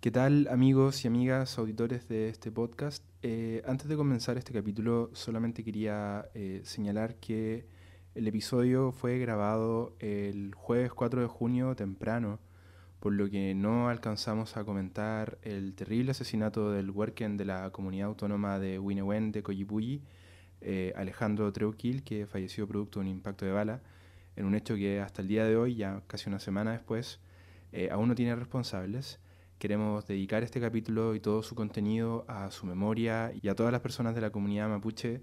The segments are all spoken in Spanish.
¿Qué tal amigos y amigas auditores de este podcast? Eh, antes de comenzar este capítulo solamente quería eh, señalar que el episodio fue grabado el jueves 4 de junio temprano, por lo que no alcanzamos a comentar el terrible asesinato del worken de la comunidad autónoma de Winewen de Coyipulli, eh, Alejandro Treuquil, que falleció producto de un impacto de bala, en un hecho que hasta el día de hoy, ya casi una semana después, aún no tiene responsables. Queremos dedicar este capítulo y todo su contenido a su memoria y a todas las personas de la comunidad mapuche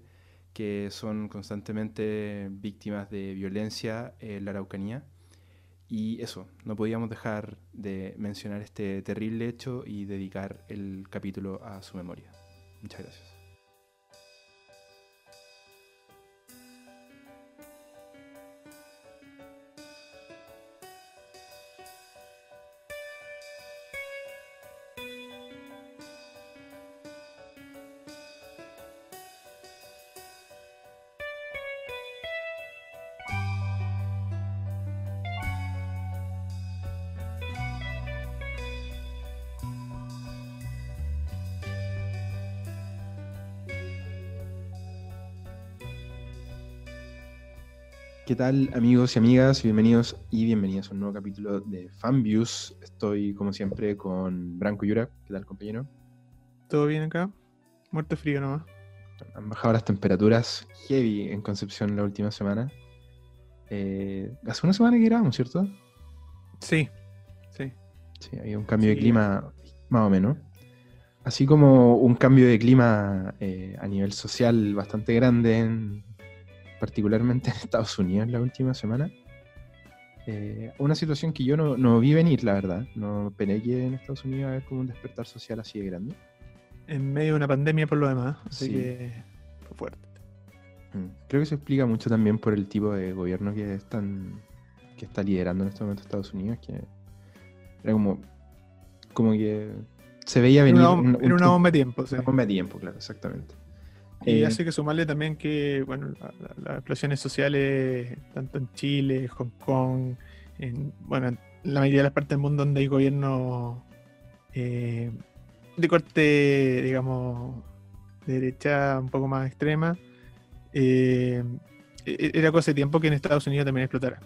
que son constantemente víctimas de violencia en la Araucanía. Y eso, no podíamos dejar de mencionar este terrible hecho y dedicar el capítulo a su memoria. Muchas gracias. ¿Qué tal amigos y amigas? Bienvenidos y bienvenidas a un nuevo capítulo de FanViews. Estoy como siempre con Branco Yura. ¿Qué tal compañero? ¿Todo bien acá? Muerto frío nomás. Han bajado las temperaturas heavy en Concepción la última semana. Eh, hace una semana que grabamos, ¿cierto? Sí, sí. Sí, había un cambio de clima más o menos. Así como un cambio de clima eh, a nivel social bastante grande en, particularmente en Estados Unidos la última semana. Eh, una situación que yo no, vi venir, la verdad. No que en Estados Unidos haya como un despertar social así de grande. En medio de una pandemia por lo demás, así que fue fuerte. Mm. Creo que se explica mucho también por el tipo de gobierno que están que está liderando en este momento Estados Unidos, que era como, como que se veía venir. Era una, una bomba de tiempo, sí. Una bomba de tiempo, claro, exactamente. Y eh, hace que sumarle también que, bueno, las explosiones sociales, tanto en Chile, Hong Kong, en, bueno, en la mayoría de las partes del mundo donde hay gobierno eh, de corte, digamos, de derecha un poco más extrema, eh, e-, era cosa de tiempo que en Estados Unidos también explotara.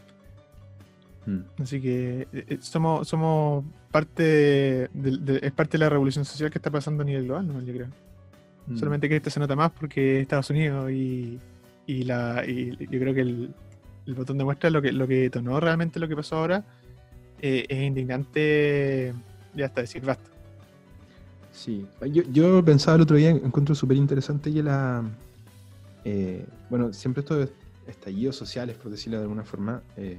Hmm. Así que somos, somos parte de, es parte de la revolución social que está pasando a nivel global, ¿no? yo creo. Mm. Solamente que esto se nota más porque es Estados Unidos y, la, yo creo que el, botón de muestra lo que, lo que detonó realmente lo que pasó ahora eh, es indignante ya hasta decir basta. Sí, yo, yo pensaba el otro día, encuentro súper interesante que la... Eh, bueno, siempre estos estallidos sociales, por decirlo de alguna forma, eh,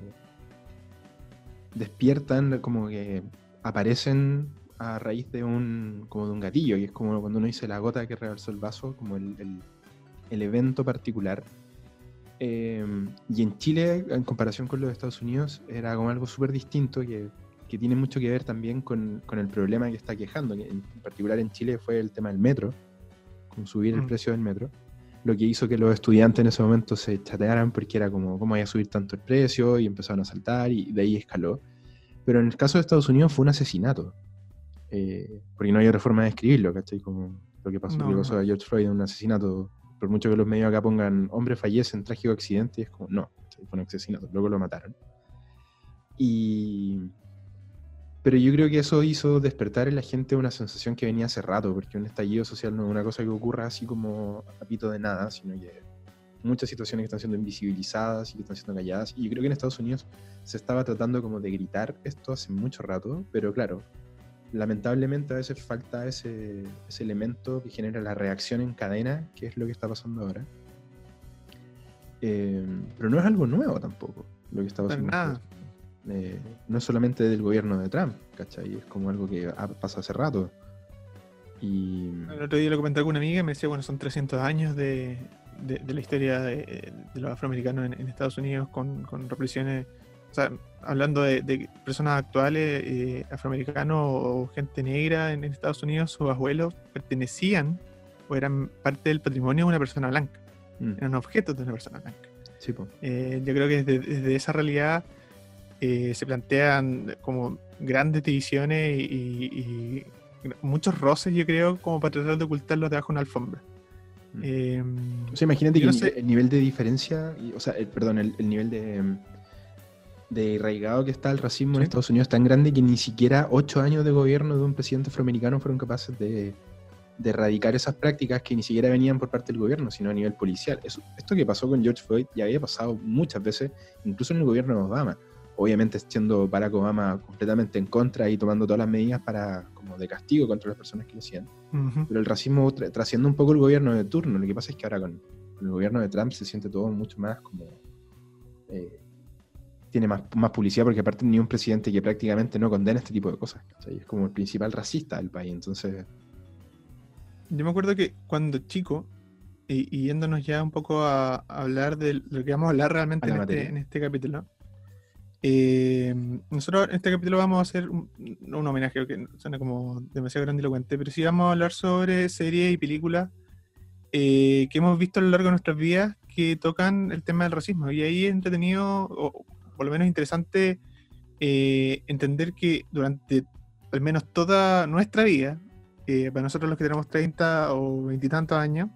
despiertan como que aparecen a raíz de un, como de un gatillo, y es como cuando uno dice la gota que rebalsó el vaso, como el, el, evento particular. Em, y en Chile, en comparación con los Estados Unidos, era como algo súper distinto que, que, tiene mucho que ver también con, con, el problema que está quejando, que en particular en Chile fue el tema del metro, con subir el mm. precio del metro, lo que hizo que los estudiantes en ese momento se chatearan porque era como, ¿cómo voy a subir tanto el precio? Y empezaron a saltar y de ahí escaló. Pero en el caso de Estados Unidos fue un asesinato. Eh, porque no hay otra forma de escribirlo, ¿cachai? Como lo que pasó, a George Floyd en un asesinato. Por mucho que los medios acá pongan hombre fallece en trágico accidente, es como, no, fue un asesinato, luego lo mataron. Y. Pero yo creo que eso hizo despertar en la gente una sensación que venía hace rato, porque un estallido social no es una cosa que ocurra así como a pito de nada, sino que muchas situaciones que están siendo invisibilizadas y que están siendo calladas. Y yo creo que en Estados Unidos se estaba tratando como de gritar esto hace mucho rato, pero claro, lamentablemente a veces falta ese, elemento que genera la reacción en cadena, que es lo que está pasando ahora. Eh, pero no es algo nuevo tampoco lo que está pasando. Eh, no es solamente del gobierno de Trump, ¿cachai? Es como algo que ha pasado hace rato. Y... El otro día lo comenté con una amiga y me decía, bueno, son 300 años de, la historia de, los afroamericanos en, Estados Unidos con, con represiones o sea, hablando de, personas actuales, eh, afroamericanos o gente negra en, Estados Unidos, sus abuelos pertenecían o eran parte del patrimonio de una persona blanca. Mm. Eran objetos de una persona blanca. Sí, eh, yo creo que desde, esa realidad eh, se plantean como grandes divisiones y, muchos roces, yo creo, como para tratar de ocultarlos debajo de una alfombra. Mm. Eh, O sea, imagínate que el, no sé- nivel- el nivel de diferencia, o sea, el- perdón, el, el nivel de, mm, de arraigado que está el racismo en. Estados Unidos es tan grande que ni siquiera ocho años de gobierno de un presidente afroamericano fueron capaces de, de erradicar esas prácticas que ni siquiera venían por parte del gobierno, sino a nivel policial. Eso- esto que pasó con George Floyd ya había pasado muchas veces, incluso en el gobierno de Obama. Obviamente siendo Barack Obama completamente en contra y tomando todas las medidas para como de castigo contra las personas que lo hacían. Pero el racismo tra- trasciende un poco el gobierno de turno. Lo que pasa es que ahora con, con el gobierno de Trump se siente todo mucho más como... eh, tiene más, más publicidad porque aparte ni un presidente que prácticamente no condena este tipo de cosas. ¿cachai? Es como el principal racista del país. Entonces, Yo me acuerdo que cuando chico, y, y yéndonos ya un poco a, a hablar de lo que vamos a hablar realmente A la en este, en este capítulo, eh, nosotros en este capítulo vamos a hacer un, homenaje, que suena como demasiado grandilocuente, pero sí vamos a hablar sobre series y películas eh, que hemos visto a lo largo de nuestras vidas que tocan el tema del racismo. Y ahí es entretenido, o por lo menos interesante, eh, entender que durante al menos toda nuestra vida, eh, para nosotros los que tenemos 30 o 20 y tantos años,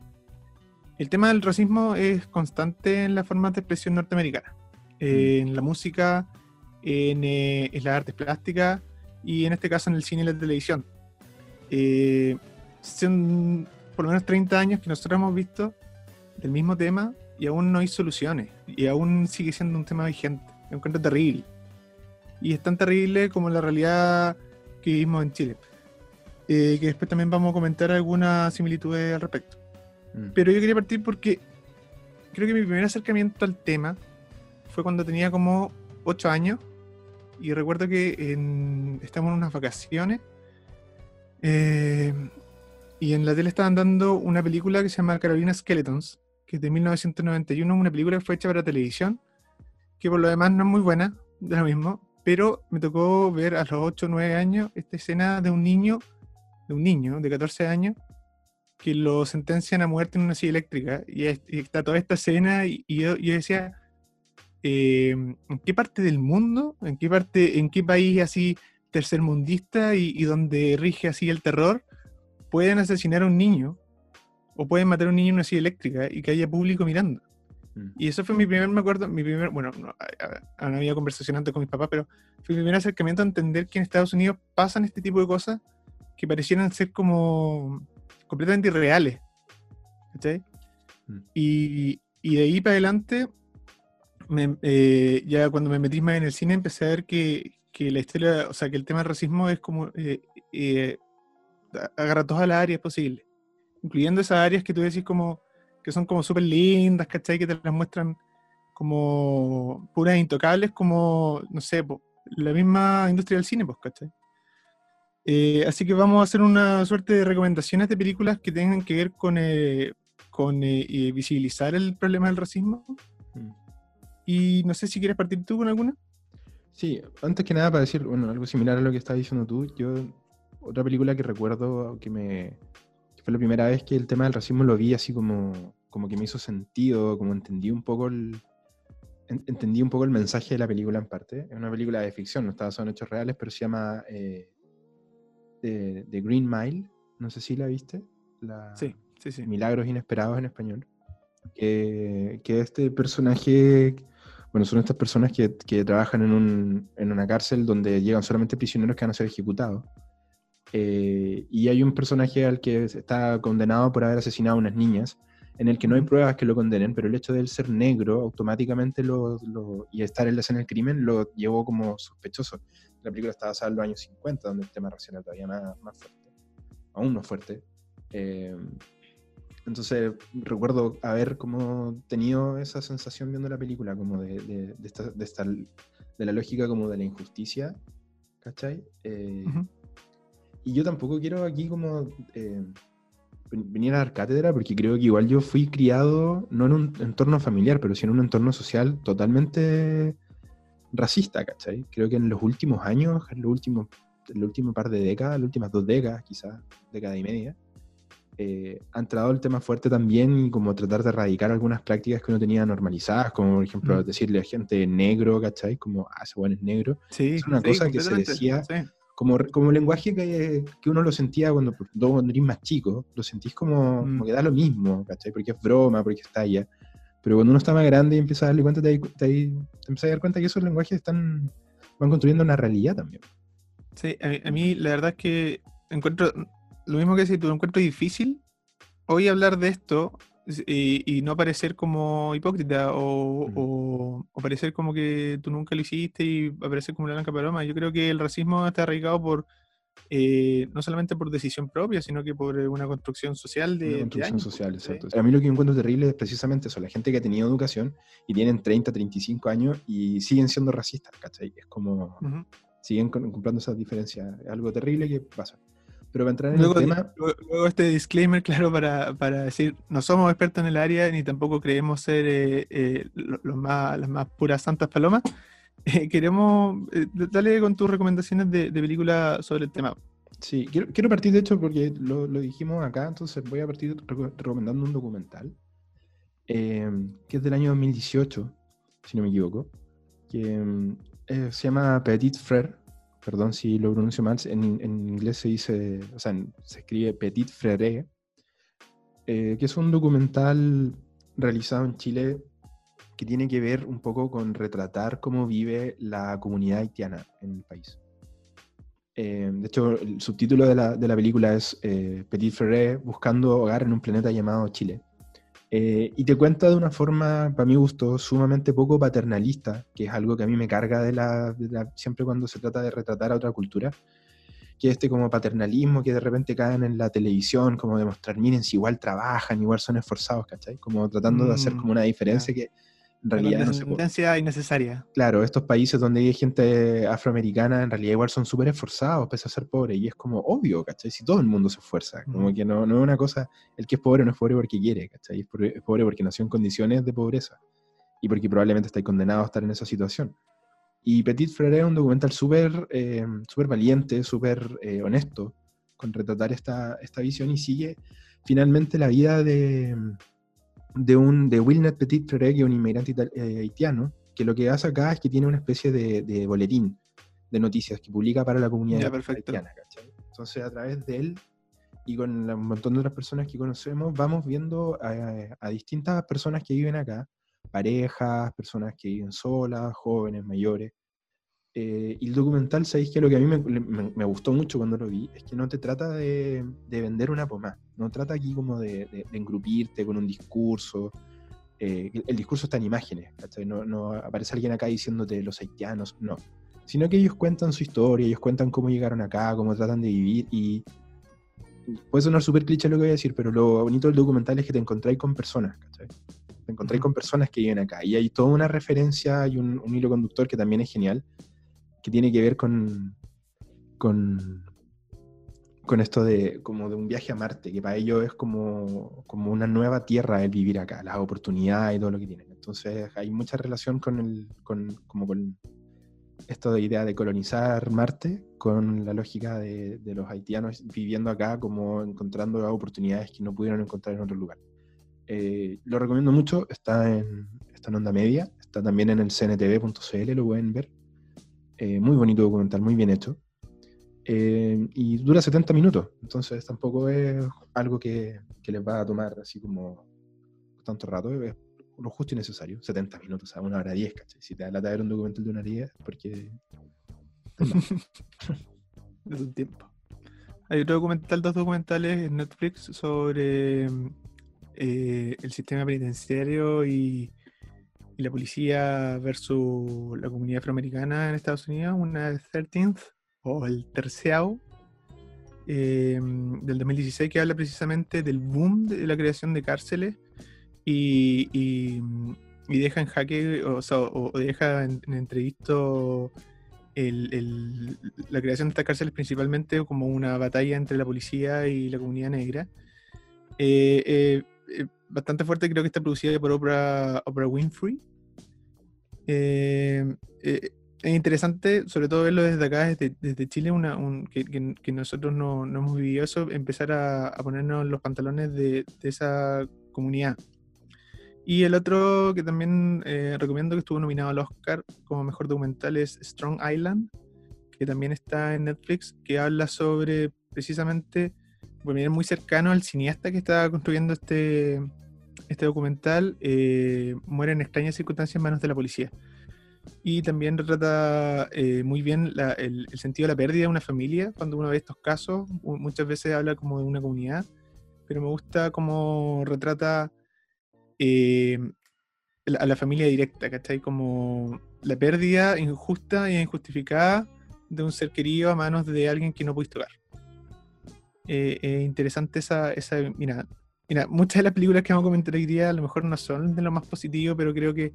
el tema del racismo es constante en las formas de expresión norteamericana. Eh, En la música, en, en las artes plásticas y en este caso en el cine y la televisión. Son por lo menos 30 años que nosotros hemos visto el mismo tema y aún no hay soluciones. Y aún sigue siendo un tema vigente. Me encuentro terrible. Y es tan terrible como la realidad que vivimos en Chile. Eh, que después también vamos a comentar algunas similitudes al respecto. mm, Pero yo quería partir porque creo que mi primer acercamiento al tema fue cuando tenía como 8 años y recuerdo que en, estamos en unas vacaciones eh, y en la tele estaban dando una película que se llama Carolina Skeletons, que es de 1991, una película que fue hecha para televisión, que por lo demás no es muy buena, de lo mismo, pero me tocó ver a los 8 o 9 años esta escena de un niño, de un niño de 14 años, que lo sentencian a muerte en una silla eléctrica y, es- está toda esta escena y, yo, decía, eh, ¿en qué parte del mundo, en qué parte, en qué país así tercermundista y donde rige así el terror pueden asesinar a un niño o pueden matar a un niño en una silla eléctrica y que haya público mirando? Y eso fue mi primer, me acuerdo, mi primer, bueno, no, no había conversación antes con mis papás, pero fue mi primer acercamiento a entender que en Estados Unidos pasan este tipo de cosas que parecieran ser como completamente irreales. ¿Cachai? Mm. Y, y de ahí para adelante, me- eh, ya cuando me metí más en el cine, empecé a ver que, que la historia, o sea, que el tema del racismo es como, eh, eh, agarra todas las áreas posibles, incluyendo esas áreas que tú decís como, que son como súper lindas, ¿cachai? Que te las muestran como puras intocables, como, no sé, po, la misma industria del cine, pues, ¿cachai? Eh, así que vamos a hacer una suerte de recomendaciones de películas que tengan que ver con, eh, con eh, visibilizar el problema del racismo. Mm. Y no sé si quieres partir tú con alguna. Sí, antes que nada para decir, bueno, algo similar a lo que estabas diciendo tú, yo, otra película que recuerdo que me, fue la primera vez que el tema del racismo lo vi así como, como que me hizo sentido, como entendí un poco el, en- entendí un poco el mensaje de la película en parte. Es una película de ficción, no está basada en hechos reales, pero se llama eh, The, The Green Mile, no sé si la viste. La, Sí, sí, sí. Milagros Inesperados en español. Que, que este personaje, bueno, son estas personas que, que trabajan en, un, en una cárcel donde llegan solamente prisioneros que van a ser ejecutados. Eh, y hay un personaje al que está condenado por haber asesinado a unas niñas, en el que no hay pruebas que lo condenen, pero el hecho de él ser negro automáticamente lo, lo- y estar en la escena del crimen lo llevó como sospechoso. La película está basada en los años 50, donde el tema racial todavía más, más fuerte, aún más fuerte. Eh, entonces recuerdo haber como tenido esa sensación viendo la película, como de, de, de esta, de, esta- la lógica como de la injusticia, ¿cachai? Eh, Ujú. Y yo tampoco quiero aquí como eh, ven- venir a dar cátedra, porque creo que igual yo fui criado no en un entorno familiar, pero sí en un entorno social totalmente racista, ¿cachai? Creo que en los últimos años, en los últimos, en el último par de décadas, las últimas dos décadas quizás, década y media, eh, ha entrado el tema fuerte también y como tratar de erradicar algunas prácticas que uno tenía normalizadas, como por ejemplo Mm. decirle a gente negro, ¿cachai? Como, ah, ese bueno es negro. Sí, Es una sí, cosa que se decía sí. Como, como lenguaje que, que uno lo sentía cuando, cuando eres más chico, lo sentís como, Mm. como que da lo mismo, ¿cachai? Porque es broma, porque está allá. Pero cuando uno está más grande y empieza a darle cuenta, te, te, te empiezas a dar cuenta que esos lenguajes están, van construyendo una realidad también. Sí, a mí, a mí la verdad es que encuentro lo mismo que si tú encuentro difícil hoy hablar de esto y, y no parecer como hipócrita o, Mm. o- o parecer como que tú nunca lo hiciste y aparecer como una blanca paloma. Yo creo que el racismo está arraigado por eh, no solamente por decisión propia, sino que por eh, una construcción social de, Una de construcción años, social, exacto. A mí lo que encuentro terrible es precisamente eso, la gente que ha tenido educación y tienen 30, 35 años y siguen siendo racistas, ¿cachai? Es como, siguen comprando esas diferencias. Es algo terrible que pasa. Pero para entrar en Luego, el tema, luego- este disclaimer, claro, para, para decir, no somos expertos en el área ni tampoco creemos ser eh, eh, lo- los más, las más puras santas palomas. Eh, queremos, eh, dale con tus recomendaciones de, de película sobre el tema. sí, quiero, quiero partir de hecho porque lo, lo dijimos acá, entonces voy a partir reco- recomendando un documental eh, que es del año 2018, si no me equivoco, que mm, eh, se llama Petit Frère, perdón si lo pronuncio mal, en, en inglés se dice, o sea, se escribe Petit Frère, eh, que es un documental realizado en Chile que tiene que ver un poco con retratar cómo vive la comunidad haitiana en el país. Eh, de hecho, el subtítulo de la, de la película es eh, Petit Frère buscando hogar en un planeta llamado Chile. Eh, y te cuenta de una forma, para mi gusto, sumamente poco paternalista, que es algo que a mí me carga de la, de la- siempre cuando se trata de retratar a otra cultura, que este como paternalismo que de repente caen en la televisión, como demostrar, miren, si igual trabajan, igual son esforzados, ¿cachai? Como tratando de hacer Mm, como una diferencia que en realidad no se innecesaria. Claro, estos países donde hay gente afroamericana en realidad igual son súper esforzados pese a ser pobres y es como obvio, ¿cachai? Si todo el mundo se esfuerza, como que no, no es una cosa, el que es pobre no es pobre porque quiere, ¿cachai? Es pobre, es pobre porque nació en condiciones de pobreza y porque probablemente está condenado a estar en esa situación. Y Petit Frere es un documental súper eh, súper valiente, súper eh, honesto con retratar esta, esta visión y sigue finalmente la vida de, de, un, de Wilnet Petit Frere, que es un inmigrante eh, haitiano, que lo que hace acá es que tiene una especie de, de boletín de noticias que publica para la comunidad Ya, haitiana. ¿cachai? Entonces, a través de él y con un montón de otras personas que conocemos, vamos viendo a, a distintas personas que viven acá, parejas, personas que viven solas, jóvenes, mayores. Eh, y el documental, ¿sabéis que Lo que a mí me, me- me gustó mucho cuando lo vi es que no te trata de, de vender una pomada, no trata aquí como de, de- de engrupirte con un discurso. eh, el, el discurso está en imágenes. No, no aparece alguien acá diciéndote los haitianos, no. Sino que ellos cuentan su historia, ellos cuentan cómo llegaron acá, cómo tratan de vivir y. Puede sonar súper cliché lo que voy a decir, pero lo bonito del documental es que te encontráis con personas, ¿cachai? Te encontráis con personas que viven acá. Y hay toda una referencia y un, un hilo conductor que también es genial, que tiene que ver con, con, con esto de, como de un viaje a Marte, que para ellos es como, como una nueva tierra el vivir acá, las oportunidades y todo lo que tienen. Entonces hay mucha relación con, el, con, como con esto de idea de colonizar Marte con la lógica de, de los haitianos viviendo acá como encontrando oportunidades que no pudieron encontrar en otro lugar. Eh, lo recomiendo mucho, está en, está en onda media, está también en el cntv.cl, lo pueden ver. Eh, muy bonito documental, muy bien hecho. Eh, y dura 70 minutos, entonces tampoco es algo que, que les va a tomar así como tanto rato, es lo justo y necesario, 70 minutos, sea, una hora 10, ¿cachai? Si te da lata ver un documental de una hora 10, porque... Es un tiempo. Hay otro documental, dos documentales en Netflix sobre eh, el sistema penitenciario y, y la policía versus la comunidad afroamericana en Estados Unidos. Una es 13th o el terceavo eh, del 2016 que habla precisamente del boom de la creación de cárceles y, y, y deja en jaque, o, sea, o- o deja en, en entrevisto el- el- la creación de estas cárceles principalmente como una batalla entre la policía y la comunidad negra. Eh, eh, eh, bastante fuerte, creo que está producida por Oprah, Oprah Winfrey. Eh, eh, es interesante, sobre todo verlo desde acá, desde, desde Chile, una, un- que, que- nosotros no, no hemos vivido eso, empezar a, a ponernos los pantalones de, de esa comunidad. Y el otro que también eh, recomiendo que estuvo nominado al Oscar como mejor documental es Strong Island, que también está en Netflix, que habla sobre precisamente, muy cercano al cineasta que está construyendo este, este documental, eh, muere en extrañas circunstancias en manos de la policía. Y también retrata eh, muy bien el, sentido de la pérdida de una familia. Cuando uno ve estos casos, muchas veces habla como de una comunidad, pero me gusta cómo retrata eh, a la familia directa, ¿cachai? Como la pérdida injusta e injustificada de un ser querido a manos de alguien que no pudiste tocar. Eh, es interesante esa, esa. Mira, mira, muchas de las películas que vamos a comentar hoy día a lo mejor no son de lo más positivo, pero creo que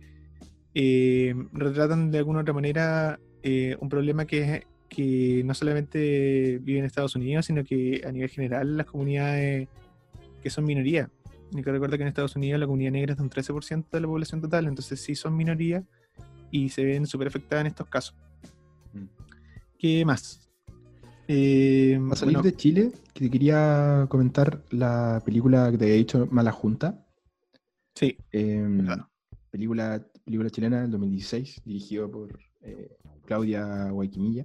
eh, retratan de alguna otra manera eh, un problema que, que no solamente vive en Estados Unidos, sino que a nivel general las comunidades que son minoría. Y que recuerda que en Estados Unidos la comunidad negra es de un 13% de la población total, entonces sí son minoría y se ven súper afectadas en estos casos. Mm. ¿Qué más? Eh, a salir de Chile, que te quería comentar la película que te había dicho, Mala Junta. Sí. Em, película, película chilena del 2016, dirigido por eh, Claudia Guayquimilla.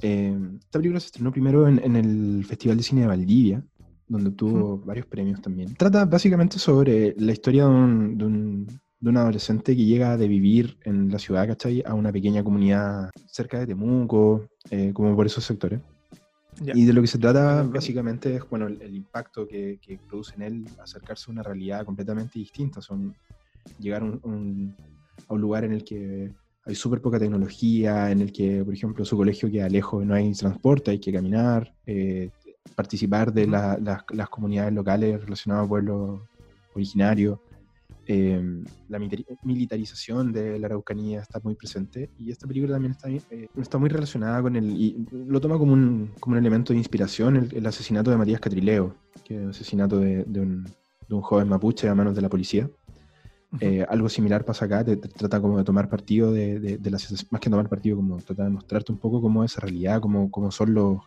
Em, esta película se estrenó primero en, el Festival de Cine de Valdivia, donde obtuvo varios premios también. Trata básicamente sobre la historia de un, de un adolescente que llega de vivir en la ciudad, ¿cachai? A una pequeña comunidad cerca de Temuco, eh, como por esos sectores. Y de lo que se trata básicamente es, bueno, el, impacto que, que, produce en él acercarse a una realidad completamente distinta. Son llegar a un, lugar en el que hay súper poca tecnología, en el que, por ejemplo, su colegio queda lejos, no hay transporte, hay que caminar, eh, participar de las comunidades locales relacionadas a pueblos originarios. Em, la militarización de la Araucanía está muy presente y esta película también está, eh, está muy relacionada con el, y lo toma como un, como un elemento de inspiración, el, asesinato de Matías Catrileo, que es un asesinato de, de, un, de, un, joven mapuche a manos de la policía. Eh, algo similar pasa acá, te, trata como de tomar partido de, de, las, más que tomar partido, como trata de mostrarte un poco cómo es esa realidad, cómo, cómo son los,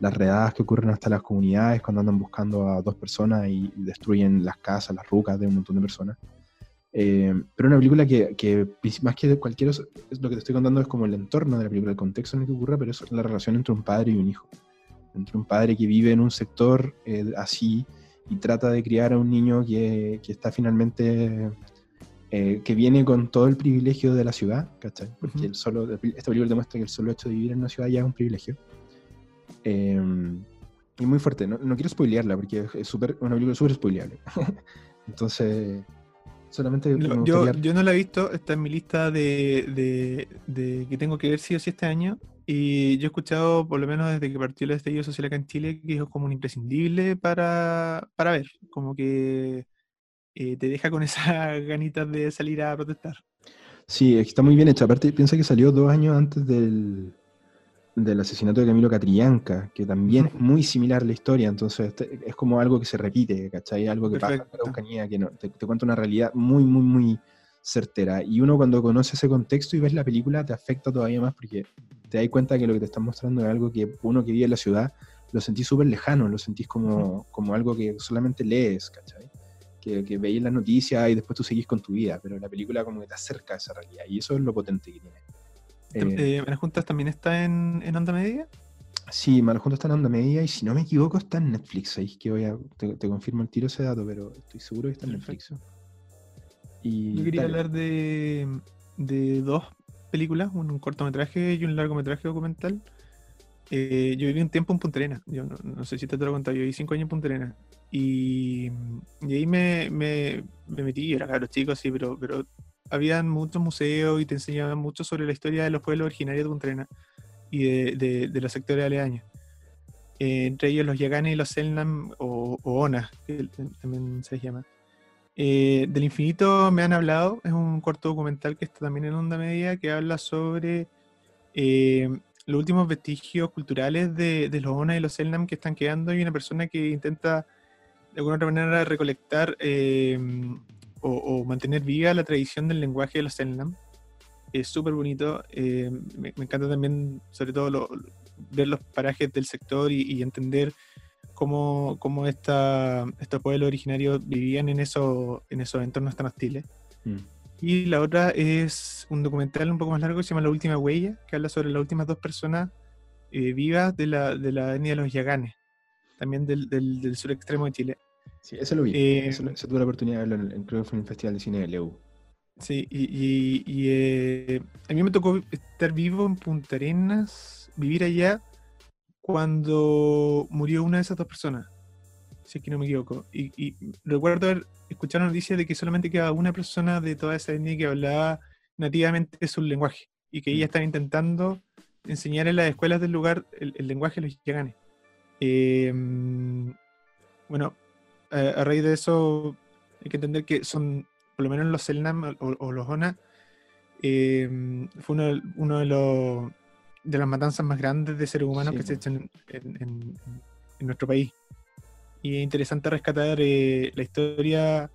las redadas que ocurren hasta las comunidades cuando andan buscando a dos personas y destruyen las casas, las rucas de un montón de personas. Eh, pero una película que, que, más que cualquier es lo que te estoy contando es como el entorno de la película, el contexto en el que ocurre, pero es la relación entre un padre y un hijo. Entre un padre que vive en un sector eh, así y trata de criar a un niño que, que está finalmente eh, que viene con todo el privilegio de la ciudad, ¿cachai? Porque el solo, esta película demuestra que el solo hecho de vivir en una ciudad ya es un privilegio. Em, y muy fuerte, no, no, quiero spoilearla porque es super, una película súper spoileable. Entonces, solamente... yo, yo, no la he visto, está en mi lista de, de, que tengo que ver sí o sí este año. Y yo he escuchado, por lo menos desde que partió el estallido social acá en Chile, que es como un imprescindible para, para ver. Como que eh, te deja con esas ganitas de salir a protestar. Sí, está muy bien hecha. Aparte, piensa que salió dos años antes del, del asesinato de Camilo Catrillanca, que también es muy similar la historia, entonces este, es como algo que se repite, ¿cachai? Algo que pasa en la que no, te, cuenta una realidad muy, muy, muy certera. Y uno cuando conoce ese contexto y ves la película te afecta todavía más porque te das cuenta que lo que te están mostrando es algo que uno que vive en la ciudad lo sentís súper lejano, lo sentís como, como algo que solamente lees, ¿cachai? Que, que veis las noticias y después tú seguís con tu vida, pero la película como que te acerca a esa realidad y eso es lo potente que tiene. Eh, eh Juntas también está en, en, onda media? Sí, Juntas está en onda media y si no me equivoco está en Netflix. Ahí que voy a, te, confirmo el tiro ese dato, pero estoy seguro que está en Netflix. Y, Yo quería hablar de, de dos películas, un, cortometraje y un largometraje documental. Eh, yo viví un tiempo en Punta Arenas. Yo no, sé si te lo he contado. Yo viví cinco años en Punta Arenas. Y, y ahí me, me, me metí, era claro, chicos, sí, pero, pero habían muchos museos y te enseñaban mucho sobre la historia de los pueblos originarios de Punta y de, los sectores aledaños. Eh, entre ellos los Yaganes y los Selnam o, o Onas, que también se les llama. Eh, del infinito me han hablado, es un corto documental que está también en onda media que habla sobre eh, los últimos vestigios culturales de, los Onas y los Selnam que están quedando y una persona que intenta de alguna otra manera recolectar o, mantener viva la tradición del lenguaje de los Selnam. Es súper bonito. Eh, me, encanta también, sobre todo, ver los parajes del sector y, entender cómo, cómo esta, estos pueblos originarios vivían en, eso, en esos entornos tan hostiles. Mm. Y la otra es un documental un poco más largo que se llama La Última Huella, que habla sobre las últimas dos personas eh, vivas de la, de la etnia de los Yaganes, también del, del, sur extremo de Chile. Sí, eso lo vi. Eh, eso, tuve la oportunidad de verlo en, creo que fue en el Festival de Cine de Leu. Sí, y, y, eh, a mí me tocó estar vivo en Punta Arenas, vivir allá, cuando murió una de esas dos personas, si es que no me equivoco. Y, y recuerdo haber escuchado noticias de que solamente quedaba una persona de toda esa etnia que hablaba nativamente su lenguaje y que ella mm. están intentando enseñar en las escuelas del lugar el, lenguaje de los yaganes. Em, bueno, a, raíz de eso hay que entender que son, por lo menos los Selnam o, los Ona, em, fue uno, de los de las matanzas más grandes de seres humanos que se echan en, nuestro país. Y es interesante rescatar eh, la historia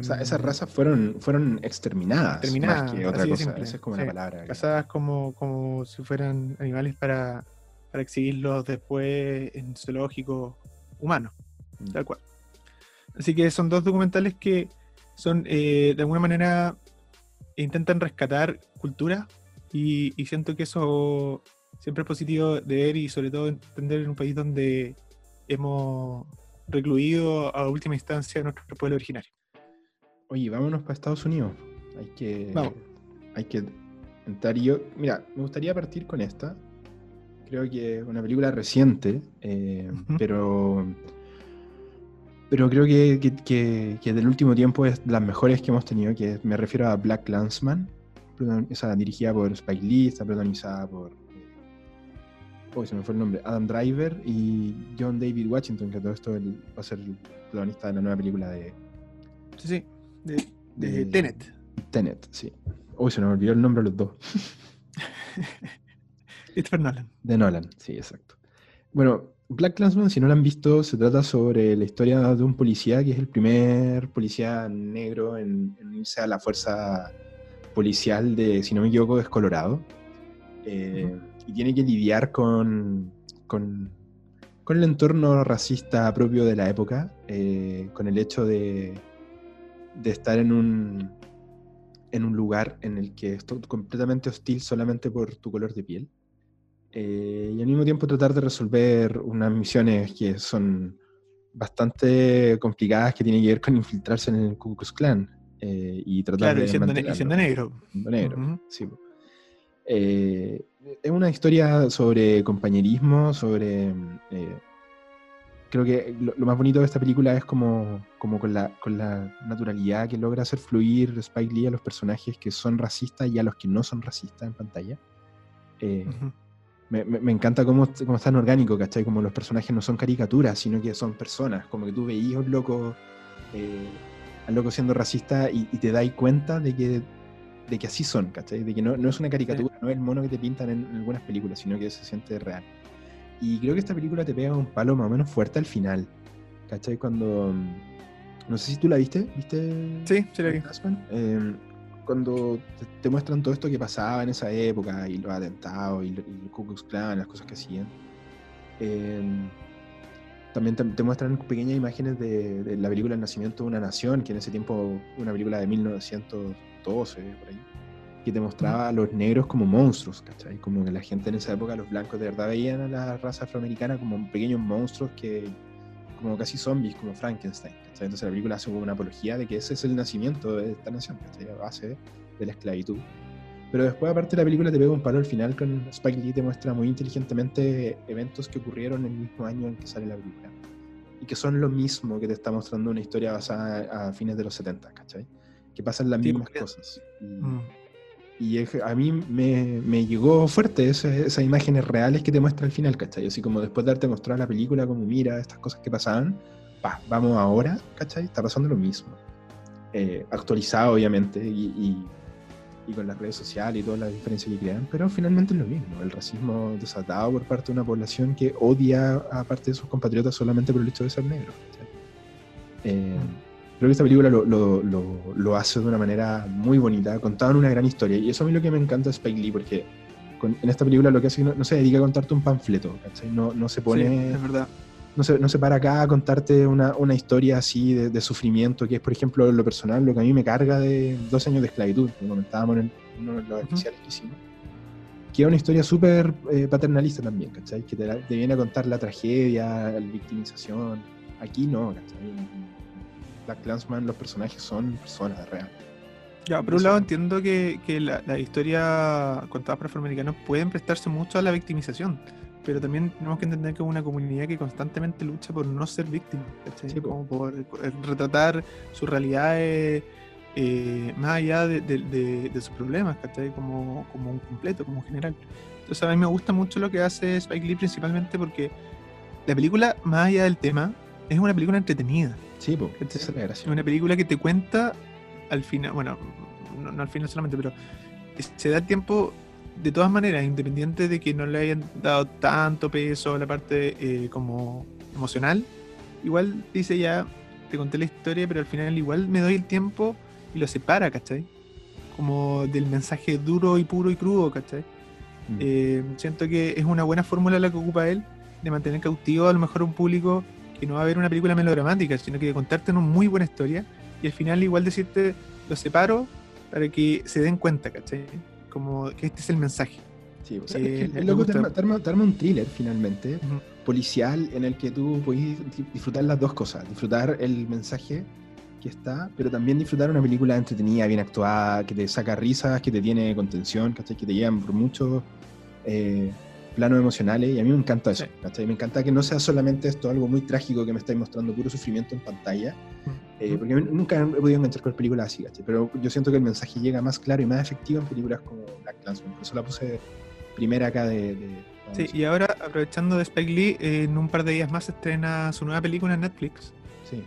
o sea, esas em, razas fueron, fueron exterminadas, exterminadas más que otra cosa. Esa es como la palabra. Cazadas como, como si fueran animales para, para exhibirlos después en zoológicos humanos, mm. tal cual. Así que son dos documentales que son, eh, de alguna manera, intentan rescatar cultura y, y, siento que eso siempre es positivo de ver y sobre todo entender en un país donde hemos recluido a última instancia a nuestro pueblo originario. Oye, vámonos para Estados Unidos. Hay que. Hay que entrar. yo, mira, me gustaría partir con esta. Creo que es una película reciente, eh, pero. Pero creo que, que, del último tiempo es de las mejores que hemos tenido, que me refiero a Black Landsman, esa dirigida por Spike Lee, está protagonizada por Uy, se me fue el nombre, Adam Driver y John David Washington, que todo esto va a ser el protagonista de la nueva película de... Sí, sí de, Tenet. Tenet, sí. Uy, se me olvidó el nombre de los dos. Christopher Nolan. De Nolan, sí, exacto. Bueno, Black Clansman, si no lo han visto, se trata sobre la historia de un policía que es el primer policía negro en, irse a la fuerza policial de, si no me equivoco, es Colorado. Eh, y tiene que lidiar con, con, el entorno racista propio de la época, eh, con el hecho de, de estar en un, en un lugar en el que es completamente hostil solamente por tu color de piel. Eh, y al mismo tiempo tratar de resolver unas misiones que son bastante complicadas que tienen que ver con infiltrarse en el Ku Klux Klan eh, y tratar de siendo, siendo negro. negro, sí. Eh, es una historia sobre compañerismo, sobre creo que lo, más bonito de esta película es como, como con, la, con la naturalidad que logra hacer fluir Spike Lee a los personajes que son racistas y a los que no son racistas en pantalla. Eh, me, me, encanta cómo, cómo es tan orgánico, ¿cachai? Como los personajes no son caricaturas, sino que son personas. Como que tú veías un loco, eh, al loco siendo racista y, te dais cuenta de que, de que así son, ¿cachai? De que no, no es una caricatura, no es el mono que te pintan en algunas películas, sino que se siente real. Y creo que esta película te pega un palo más o menos fuerte al final. ¿Cachai? Cuando. No sé si tú la viste. ¿Viste? Sí, sí la vi. Em, cuando te, muestran todo esto que pasaba en esa época y los atentados y, el Ku Klux Klan, las cosas que hacían. Em, también te, muestran pequeñas imágenes de, de, la película El nacimiento de una nación, que en ese tiempo una película de 1912, por ahí que te mostraba a los negros como monstruos, ¿cachai? Como que la gente en esa época, los blancos de verdad veían a la raza afroamericana como pequeños monstruos que, como casi zombies, como Frankenstein, ¿cachai? Entonces la película hace como una apología de que ese es el nacimiento de esta nación, ¿cachai? A base de la esclavitud. Pero después, aparte la película, te pega un palo al final con Spike Lee, te muestra muy inteligentemente eventos que ocurrieron el mismo año en que sale la película. Y que son lo mismo que te está mostrando una historia basada a fines de los 70, ¿cachai? Que pasan las mismas cosas. Mm. Y a mí me, me llegó fuerte esas imágenes reales que te muestra al final, ¿cachai? Así como después de darte mostrar la película, como mira estas cosas que pasaban, pa, vamos ahora, ¿cachai? Está pasando lo mismo. Eh, actualizado, obviamente, y, y, con las redes sociales y todas las diferencias que crean, pero finalmente es lo mismo. El racismo desatado por parte de una población que odia a parte de sus compatriotas solamente por el hecho de ser negro. ¿cachai? Eh, Creo que esta película lo, lo, lo, hace de una manera muy bonita, contado en una gran historia. Y eso a mí lo que me encanta de Spike Lee, porque en esta película lo que hace no, no se dedica a contarte un panfleto, No, no se pone. es verdad. No se, no se para acá a contarte una, una historia así de, sufrimiento, que es, por ejemplo, lo personal, lo que a mí me carga de dos años de esclavitud, como comentábamos en uno de los especiales que hicimos que es una historia súper eh, paternalista también, ¿cachai? Que te, viene a contar la tragedia, la victimización. Aquí no, ¿cachai? Black Clansman los personajes son personas reales. Ya, por un lado entiendo que, que la, la, historia contada por afroamericanos pueden prestarse mucho a la victimización, pero también tenemos que entender que es una comunidad que constantemente lucha por no ser víctima, ¿cachai? Como por, retratar sus realidades eh, más allá de, de, sus problemas, ¿cachai? Como, como un completo, como un general. Entonces a mí me gusta mucho lo que hace Spike Lee principalmente porque la película, más allá del tema, es una película entretenida. Sí, pues, es la gracia. Una película que te cuenta al final, bueno, no, al final solamente, pero se da tiempo de todas maneras, independiente de que no le hayan dado tanto peso a la parte eh, como emocional, igual dice ya, te conté la historia, pero al final igual me doy el tiempo y lo separa, ¿cachai? Como del mensaje duro y puro y crudo, ¿cachai? Mm. Eh, siento que es una buena fórmula la que ocupa él de mantener cautivo a lo mejor un público que no va a ver una película melodramática, sino que de contarte una muy buena historia y al final igual decirte lo separo para que se den cuenta, ¿cachai? Como que este es el mensaje. Sí, o sea, es que eh, te un thriller finalmente, policial, en el que tú puedes disfrutar las dos cosas, disfrutar el mensaje que está, pero también disfrutar una película entretenida, bien actuada, que te saca risas, que te tiene contención, ¿cachai? Que te llevan por muchos eh, planos emocionales, y a mí me encanta eso, Me encanta que no sea solamente esto algo muy trágico que me estáis mostrando puro sufrimiento en pantalla, eh, porque nunca he podido encontrar con películas así, Pero yo siento que el mensaje llega más claro y más efectivo en películas como Black Clansman, por eso la puse primera acá de... sí, y ahora, aprovechando de Spike Lee, en un par de días más estrena su nueva película en Netflix. Sí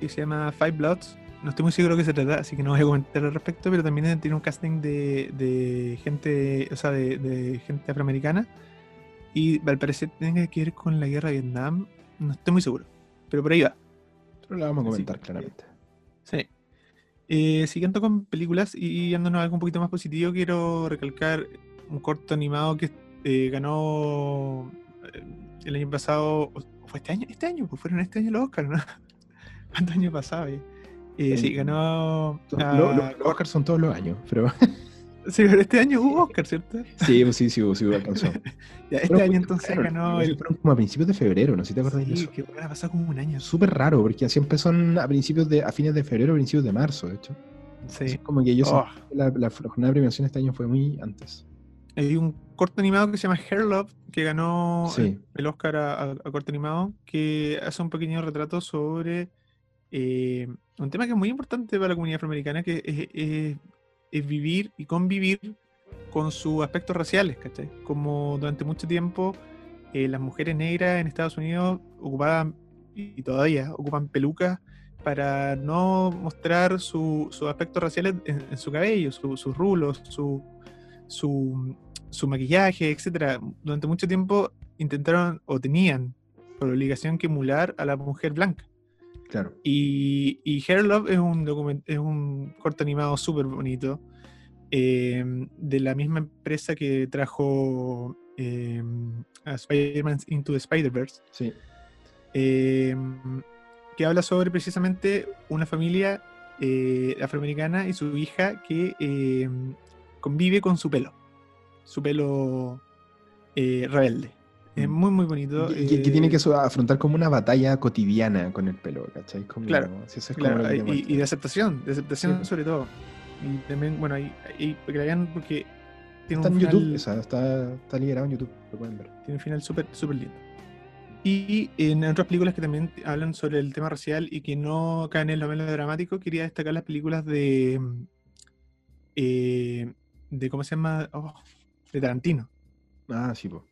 y se llama Five Bloods. No estoy muy seguro de qué se trata, así que no voy a comentar al respecto, pero también tiene un casting de, de gente, o sea, de, de, gente afroamericana. Y al parecer tiene que ver con la guerra de Vietnam. No estoy muy seguro, pero por ahí va. Pero la vamos a comentar claramente. Sí. Eh, siguiendo con películas y yéndonos a algo un poquito más positivo, quiero recalcar un corto animado que eh, ganó eh, el año pasado. ¿Fue este año? Este año, pues fueron este año los Oscars, ¿no? ¿Cuántos años pasaba? Eh, sí, ganó. los Oscars son todos los años, pero. Sí, pero este año hubo Oscar, ¿cierto? Sí, pues sí, sí, hubo, sí hubo alcanzó. ya, este año entonces ganó. El... Fueron como a principios de febrero, ¿no? Si te acuerdas de eso. Sí, que ha pasado como un año. Súper raro, porque siempre son a principios de, a fines de febrero, a principios de marzo, de hecho. Sí. Es como que yo oh. la, la, jornada de premiación este año fue muy antes. Hay un corto animado que se llama Hair Love, que ganó el, Oscar a, corto animado, que hace un pequeño retrato sobre eh, un tema que es muy importante para la comunidad afroamericana, que es, vivir y convivir con sus aspectos raciales, ¿cachai? Como durante mucho tiempo eh, las mujeres negras en Estados Unidos ocupaban, y todavía ocupan pelucas para no mostrar sus aspectos raciales en, su cabello, sus rulos, su, su, su maquillaje, etc. Durante mucho tiempo intentaron o tenían por obligación que emular a la mujer blanca. Claro. Y, y Hair Love es un, es un corto animado súper bonito. Em, de la misma empresa que trajo em, a Spider-Man Into the Spider-Verse. Sí. Em, que habla sobre precisamente una familia eh, afroamericana y su hija que convive con su pelo. Su pelo eh, rebelde. Es muy, muy bonito. Y, que tiene que eh, afrontar como una batalla cotidiana con el pelo, ¿cachai? claro, y, de aceptación, de aceptación sobre todo. Y también, bueno, ahí, que la vean porque tiene está un en final, YouTube, esa, está, está liberado en YouTube, lo pueden ver. Tiene un final súper súper lindo. Y en otras películas que también hablan sobre el tema racial y que no caen en lo dramático, quería destacar las películas de. Eh, de ¿Cómo se llama? Oh, de Tarantino. Ah, sí, pues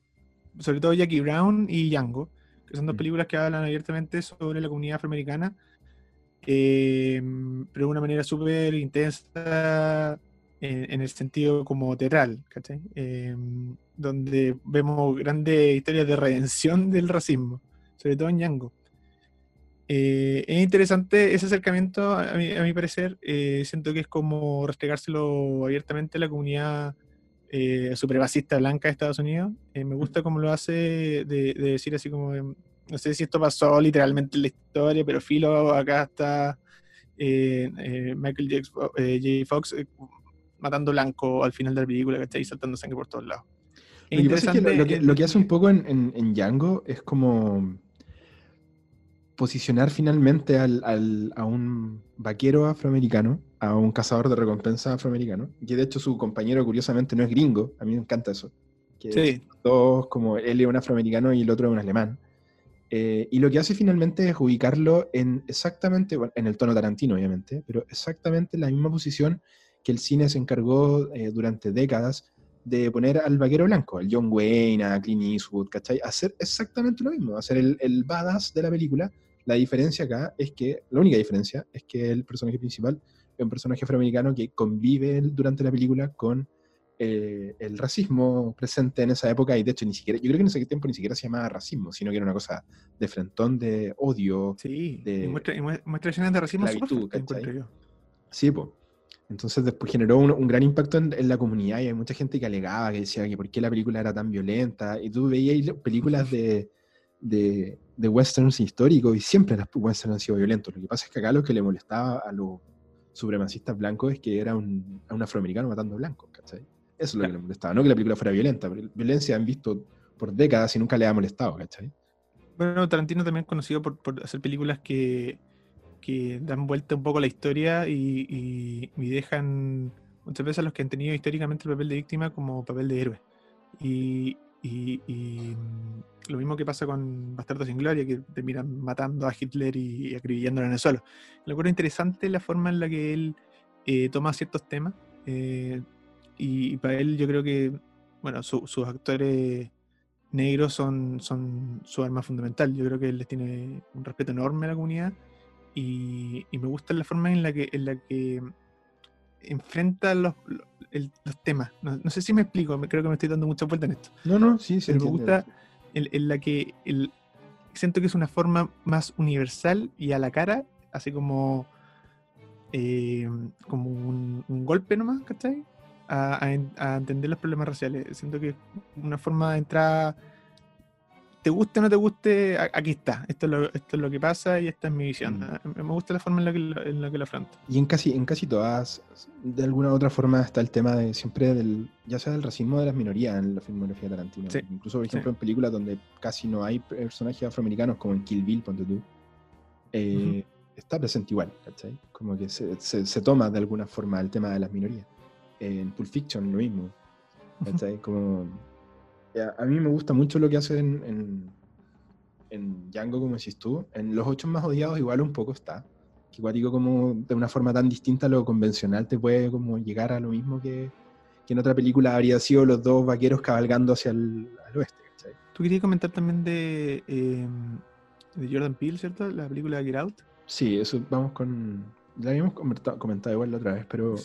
sobre todo Jackie Brown y Django, que son dos mm. películas que hablan abiertamente sobre la comunidad afroamericana, em, pero de una manera súper intensa en, el sentido como teatral, ¿cachai? Em, donde vemos grandes historias de redención del racismo, sobre todo en Django. Eh, es interesante ese acercamiento, a mi, a mi parecer. Eh, siento que es como restregárselo abiertamente a la comunidad eh, supremacista blanca de Estados Unidos. Eh, me gusta cómo lo hace de, decir así como, no sé si esto pasó literalmente en la historia, pero Filo acá está eh, eh, Michael J. Fox matando blanco al final de la película, que está ahí saltando sangre por todos lados. Lo que, pasa es que lo, que, hace un poco en, en, Django es como posicionar finalmente al, a un vaquero afroamericano, a un cazador de recompensa afroamericano, que de hecho su compañero curiosamente no es gringo, a mí me encanta eso. Que sí. Dos, como él es un afroamericano y el otro es un alemán. Eh, y lo que hace finalmente es ubicarlo en exactamente, bueno, en el tono tarantino obviamente, pero exactamente en la misma posición que el cine se encargó eh, durante décadas de poner al vaquero blanco, al John Wayne, a Clint Eastwood, ¿cachai? Hacer exactamente lo mismo, hacer el, el badass de la película. La diferencia acá es que, la única diferencia es que el personaje principal es un personaje afroamericano que convive durante la película con eh, el racismo presente en esa época, y de hecho ni siquiera, yo creo que en ese tiempo ni siquiera se llamaba racismo, sino que era una cosa de frentón, de odio. Sí, de, muestra, escenas de racismo Sí, pues. Entonces después generó un, gran impacto en, la comunidad y hay mucha gente que alegaba, que decía que por qué la película era tan violenta. Y tú veías películas de, de, de westerns históricos y siempre las westerns han sido violentos. Lo que pasa es que acá lo que le molestaba a los supremacistas blancos es que era un, un afroamericano matando blancos, ¿cachai? Eso es lo que le molestaba. No que la película fuera violenta, pero violencia han visto por décadas y nunca le ha molestado, ¿cachai? Bueno, Tarantino también es conocido por, hacer películas que, que, dan vuelta un poco a la historia y, dejan muchas veces a los que han tenido históricamente el papel de víctima como papel de héroe. Y, mm, lo mismo que pasa con Bastardo sin Gloria, que terminan matando a Hitler y, acribillándolo en el suelo. Lo es interesante la forma en la que él eh, toma ciertos temas. Eh, y, para él yo creo que, bueno, sus actores negros son, son su arma fundamental. Yo creo que él les tiene un respeto enorme a la comunidad y, me gusta la forma en la que, en la que enfrenta los, los, temas. No, sé si me explico, creo que me estoy dando mucha vuelta en esto. No, no, sí, sí. Pero me gusta en, la que el, siento que es una forma más universal y a la cara, así como, eh, como un, golpe nomás, ¿cachai? a, entender los problemas raciales. Siento que una forma de entrar, te guste o no te guste, aquí está. Esto es lo, esto es lo que pasa y esta es mi visión. Mm. Me gusta la forma en la que lo, en la que lo afronto. Y en casi, en casi todas, de alguna u otra forma, está el tema de siempre del, ya sea del racismo de las minorías en la filmografía de Tarantino. Incluso, por ejemplo, en películas donde casi no hay personajes afroamericanos, como en Kill Bill, ponte tú. Eh, está presente igual, ¿cachai? Como que se, se, se, toma de alguna forma el tema de las minorías en Pulp Fiction lo mismo. Como, a, mí me gusta mucho lo que hace en, en, Django, como decís tú. En Los Ocho Más Odiados igual un poco está. Que igual digo como de una forma tan distinta a lo convencional te puede como llegar a lo mismo que, que en otra película habría sido los dos vaqueros cabalgando hacia el oeste. Tú querías comentar también de, em, de Jordan Peele, ¿cierto? La película Get Out. Sí, eso vamos con... La habíamos comentado, igual la otra vez, pero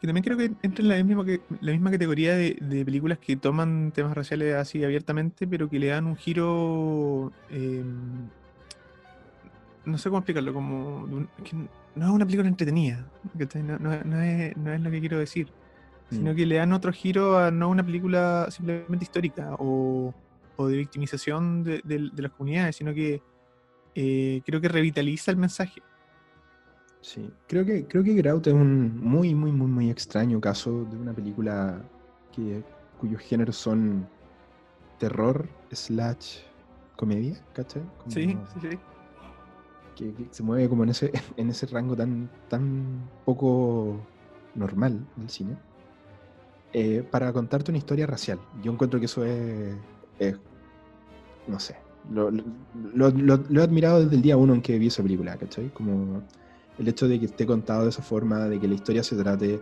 que también creo que entra en la misma, la misma categoría de, películas que toman temas raciales así abiertamente, pero que le dan un giro. Em, no sé cómo explicarlo, como. no es una película entretenida, no, es, lo que quiero decir, sino mm. que le dan otro giro a no una película simplemente histórica o, de victimización de, las comunidades, sino que eh, creo que revitaliza el mensaje. Sí, creo que, creo que Grout es un muy, muy, muy, muy extraño caso de una película que, cuyos géneros son terror slash comedia, ¿cachai? sí, sí, sí. Que, se mueve como en ese, en ese rango tan, tan poco normal del cine. Eh, para contarte una historia racial. Yo encuentro que eso es, no sé, lo, lo, he admirado desde el día uno en que vi esa película, ¿cachai? Como el hecho de que esté contado de esa forma, de que la historia se trate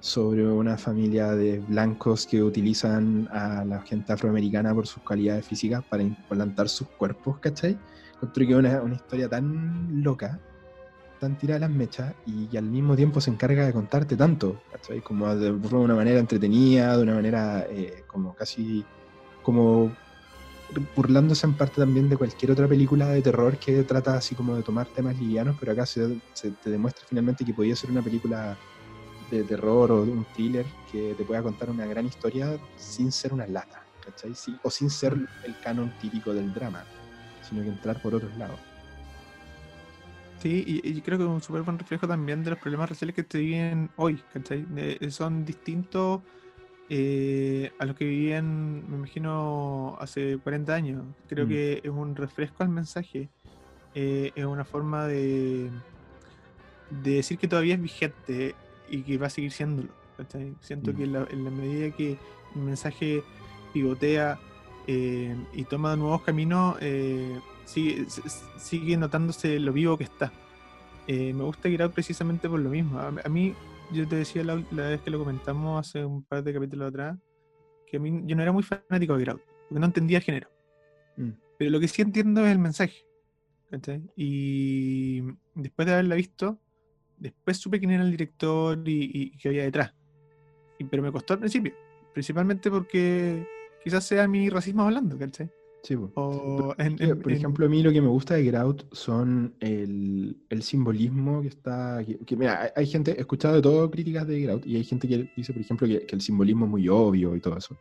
sobre una familia de blancos que utilizan a la gente afroamericana por sus cualidades físicas para implantar sus cuerpos, ¿cachai? Es una, una, historia tan loca, tan tirada a las mechas y, al mismo tiempo se encarga de contarte tanto, ¿cachai? Como de, una manera entretenida, de una manera eh, como casi como burlándose en parte también de cualquier otra película de terror que trata así como de tomar temas livianos, pero acá se, te demuestra finalmente que podía ser una película de terror o de un thriller que te pueda contar una gran historia sin ser una lata, ¿cachai? O sin ser el canon típico del drama, sino que entrar por otros lados. Sí, y, creo que es un súper buen reflejo también de los problemas raciales que te viven hoy, ¿cachai? son distintos eh, a los que vivían, me imagino, hace 40 años. Creo Mm. que es un refresco al mensaje. eh, es una forma de, de decir que todavía es vigente y que va a seguir siéndolo. ¿cachai? Siento Mm. que en la, en la medida que el mensaje pivotea eh, y toma nuevos caminos, sigue, sigue notándose lo vivo que está. Me gusta Get Out precisamente por lo mismo. A, a mí, yo te decía la, la vez que lo comentamos hace un par de capítulos atrás, que a mí yo no era muy fanático de Get Out, porque no entendía el género. Mm. Pero lo que sí entiendo es el mensaje. ¿cachai? Y después de haberla visto, después supe quién era el director y, y qué había detrás. Y- pero me costó al principio, principalmente porque quizás sea mi racismo hablando, ¿cachai? Sí. O en- en- por en- ejemplo, a mí lo que me gusta de Get Out son el, el simbolismo que está. Que, que mira, hay, gente, he escuchado de todo críticas de Get Out, y hay gente que dice, por ejemplo, que, que el simbolismo es muy obvio y todo eso.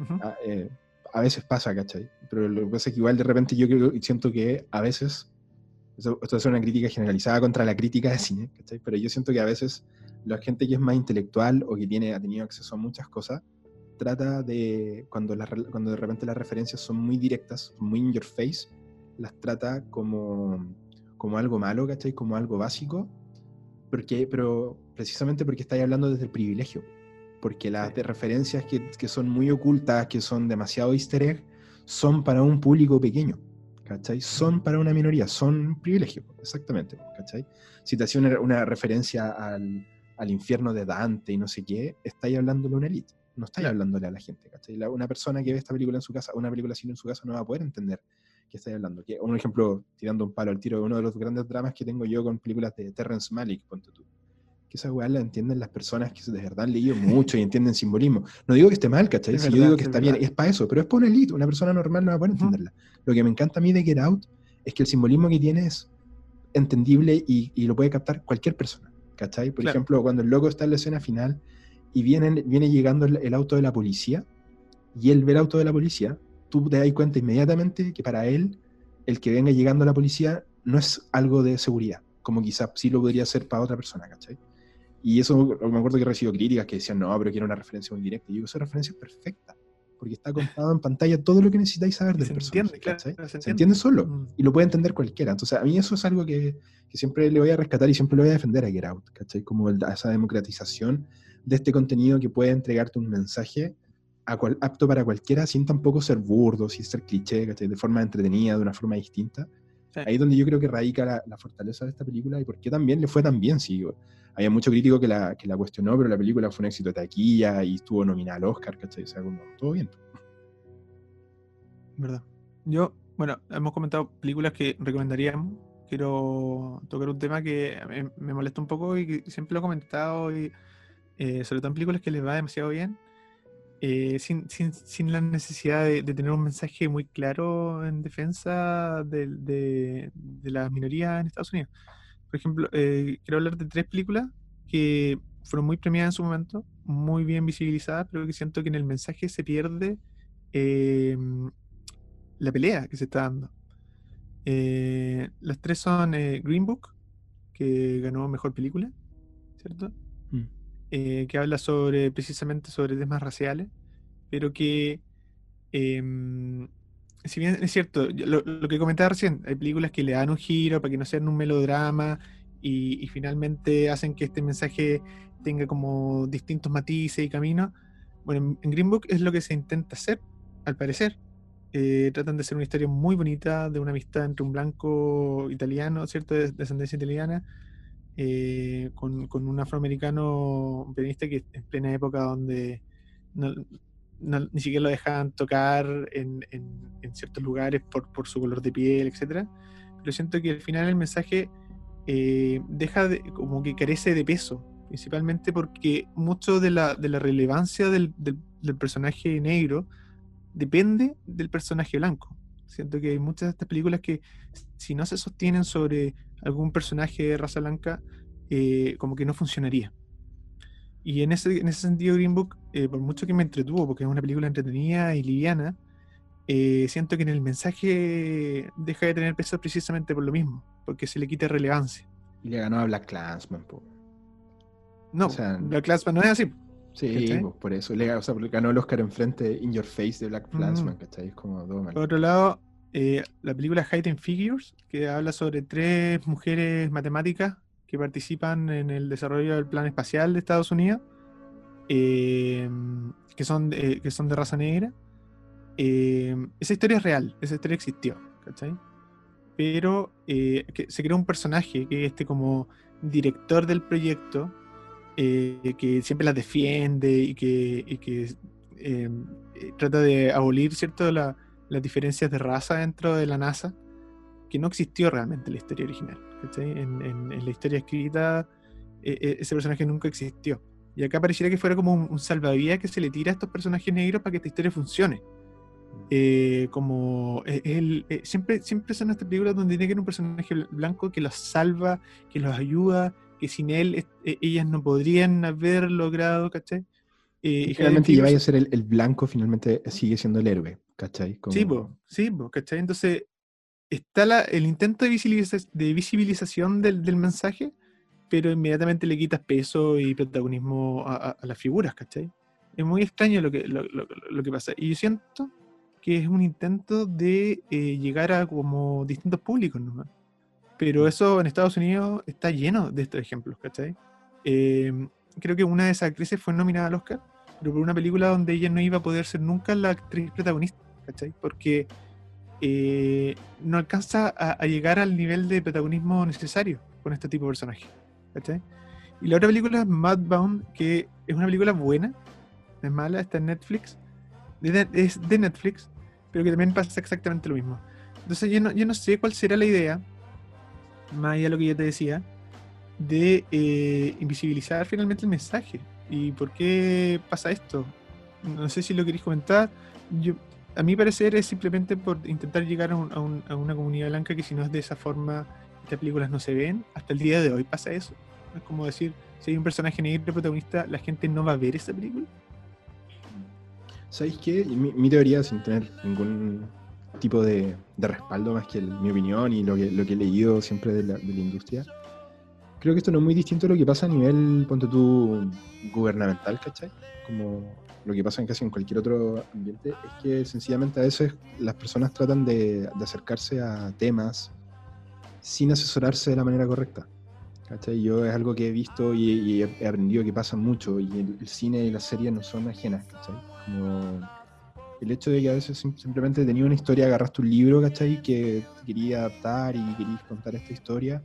Ujú. a, eh, a veces pasa, ¿cachai? Pero lo que pasa es que igual de repente yo creo, siento que a veces, esto, esto es una crítica generalizada contra la crítica de cine, ¿cachai? Pero yo siento que a veces la gente que es más intelectual o que tiene, ha tenido acceso a muchas cosas, trata de, cuando, re- cuando de repente las referencias son muy directas, muy in your face, las trata como, como algo malo, ¿cachai? Como algo básico, porque, pero precisamente porque estáis hablando desde el privilegio porque las Sí. de referencias que, que son muy ocultas, que son demasiado easter egg, son para un público pequeño, ¿cachai? Son para una minoría, son privilegios, exactamente, ¿cachai? Si te hacía una, una referencia al, al infierno de Dante y no sé qué, estáis hablándole a una elite, no estáis hablándole a la gente, ¿cachai? La- una persona que ve esta película en su casa, una película así en su casa, no va a poder entender qué estáis hablando. Que, un ejemplo, tirando un palo al tiro, uno de los grandes dramas que tengo yo con películas de Terrence Malick, ponte tú que esa weá la entienden las personas que de verdad han leído mucho y entienden simbolismo. No digo que esté mal, ¿cachai? Es Si yo digo que es está bien, verdad. es para eso, pero es para una elite, una persona normal no va a poder entenderla. Lo que me encanta a mí de Get Out es que el simbolismo que tiene es entendible y, y lo puede captar cualquier persona, ¿cachai? Por Claro. ejemplo, cuando el loco está en la escena final y viene, viene llegando el, el auto de la policía y él ve el auto de la policía, tú te das cuenta inmediatamente que para él el que venga llegando la policía no es algo de seguridad, como quizás sí lo podría ser para otra persona, ¿cachai? Y eso me acuerdo que recibo críticas que decían, no, pero quiero una referencia muy directa. Y yo esa referencia es perfecta, porque está contado en pantalla todo lo que necesitáis saber del personaje, entiende, claro, se Se entiende. entiende solo Mm. y lo puede entender cualquiera. Entonces, a mí eso es algo que, que siempre le voy a rescatar y siempre lo voy a defender a Get Out, ¿cachai? Como el- esa democratización de este contenido que puede entregarte un mensaje a cual- apto para cualquiera sin tampoco ser burdo, sin ser cliché, ¿cachai? De forma entretenida, de una forma distinta. Sí. Ahí es donde yo creo que radica la, la fortaleza de esta película y por qué también le fue tan bien, sí. Había mucho crítico que la, que la cuestionó, pero la película fue un éxito de taquilla y estuvo nominada al Oscar, ¿cachai? O sea, como, todo bien. ¿Verdad? Yo, bueno, hemos comentado películas que recomendaríamos. Quiero tocar un tema que mí me molesta un poco y que siempre lo he comentado, y, eh, sobre todo en películas que les va demasiado bien, eh, sin, sin- sin la necesidad de, tener un mensaje muy claro en defensa de, de- las minorías en Estados Unidos. Por ejemplo, eh, quiero hablar de tres películas que fueron muy premiadas en su momento, muy bien visibilizadas, pero que siento que en el mensaje se pierde la pelea que se está dando. Las tres son Green Book, que ganó Mejor Película, ¿cierto? Eh, que habla sobre precisamente sobre temas raciales, pero que, em, si bien es cierto, lo, que comentaba recién, hay películas que le dan un giro para que no sean un melodrama y, finalmente hacen que este mensaje tenga como distintos matices y caminos. Bueno, en- en Green Book es lo que se intenta hacer, al parecer. Eh, tratan de hacer una historia muy bonita de una amistad entre un blanco italiano, ¿cierto? De descendencia italiana, eh, con, un afroamericano pianista que en plena época donde ni siquiera lo dejaban tocar en, en- ciertos lugares por, por su color de piel, etc. Pero siento que al final el mensaje eh, deja de, como que carece de peso, principalmente porque mucho de la, de la relevancia del- del personaje negro depende del personaje blanco. Siento que hay muchas de estas películas que si no se sostienen sobre algún personaje de raza blanca, eh, como que no funcionaría. Y en ese, en ese sentido, Green Book, eh, por mucho que me entretuvo, porque es una película entretenida y liviana, eh, siento que en el mensaje deja de tener peso precisamente por lo mismo, porque se le quita relevancia. Y le ganó a Black Clansman. No, O sea, la Classman no es así. Sí, pues, por eso. Le, o sea, ganó el Oscar enfrente In Your Face de Black Clansman, mm. Es como dos Por otro lado, eh, la película Hidden Figures, que habla sobre tres mujeres matemáticas que participan en el desarrollo del plan espacial de Estados Unidos, eh, que, son de, que son de raza negra. Eh, esa historia es real, esa historia existió, ¿cachai? Pero que se creó un personaje que es este como director del proyecto, que siempre las defiende y que, y que trata de abolir, ¿cierto?, la, las diferencias de raza dentro de la NASA, que no existió realmente en la historia original. En, la historia escrita, e, e, ese personaje nunca existió. Y acá pareciera que fuera como un, salvavidas que se le tira a estos personajes negros para que esta historia funcione. Eh, como él, eh, siempre, siempre son estas películas donde tiene que haber un personaje blanco que los salva, que los ayuda, que sin él e, ellas no podrían haber logrado, ¿cachai? Eh, y finalmente lleva a ser el, blanco, finalmente sigue siendo el héroe, ¿cachai? Sí, sí, ¿cachai? Entonces, está la, el intento de, de visibilización del, del, mensaje, pero inmediatamente le quitas peso y protagonismo a, las figuras, ¿cachai? Es muy extraño lo que, lo, lo, que pasa. Y yo siento que es un intento de eh, llegar a como distintos públicos nomás. Pero mm. eso en Estados Unidos está lleno de estos ejemplos, ¿cachai? Eh, creo que una de esas actrices fue nominada al Oscar pero por una película donde ella no iba a poder ser nunca la actriz protagonista, ¿cachai? Porque eh, no alcanza a, llegar al nivel de protagonismo necesario con este tipo de personaje, ¿cachai? Y la otra película es Madbound, que es una película buena, es mala, está en Netflix, es de Netflix, pero que también pasa exactamente lo mismo. Entonces yo no, yo no sé cuál será la idea, más allá de lo que yo te decía, de eh, invisibilizar finalmente el mensaje. ¿Y por qué pasa esto? No sé si lo queréis comentar. Yo, a mi parecer es simplemente por intentar llegar a, una comunidad blanca que si no es de esa forma, estas películas no se ven. Hasta el día de hoy pasa eso. Es como decir, si hay un personaje negro protagonista, la gente no va a ver esa película. ¿Sabéis qué? Mi, teoría, sin tener ningún tipo de, respaldo más que mi opinión y lo que, lo que he leído siempre de la, de la industria, creo que esto no es muy distinto a lo que pasa a nivel, ponte tú, gubernamental, ¿cachai? Como lo que pasa en casi en cualquier otro ambiente, es que sencillamente a veces las personas tratan de, acercarse a temas sin asesorarse de la manera correcta. ¿cachai? Yo es algo que he visto y, he aprendido que pasa mucho, y el, cine y las series no son ajenas, ¿cachai? Como el hecho de que a veces simplemente tenía una historia, agarraste un libro, ¿cachai? Que quería adaptar y querías contar esta historia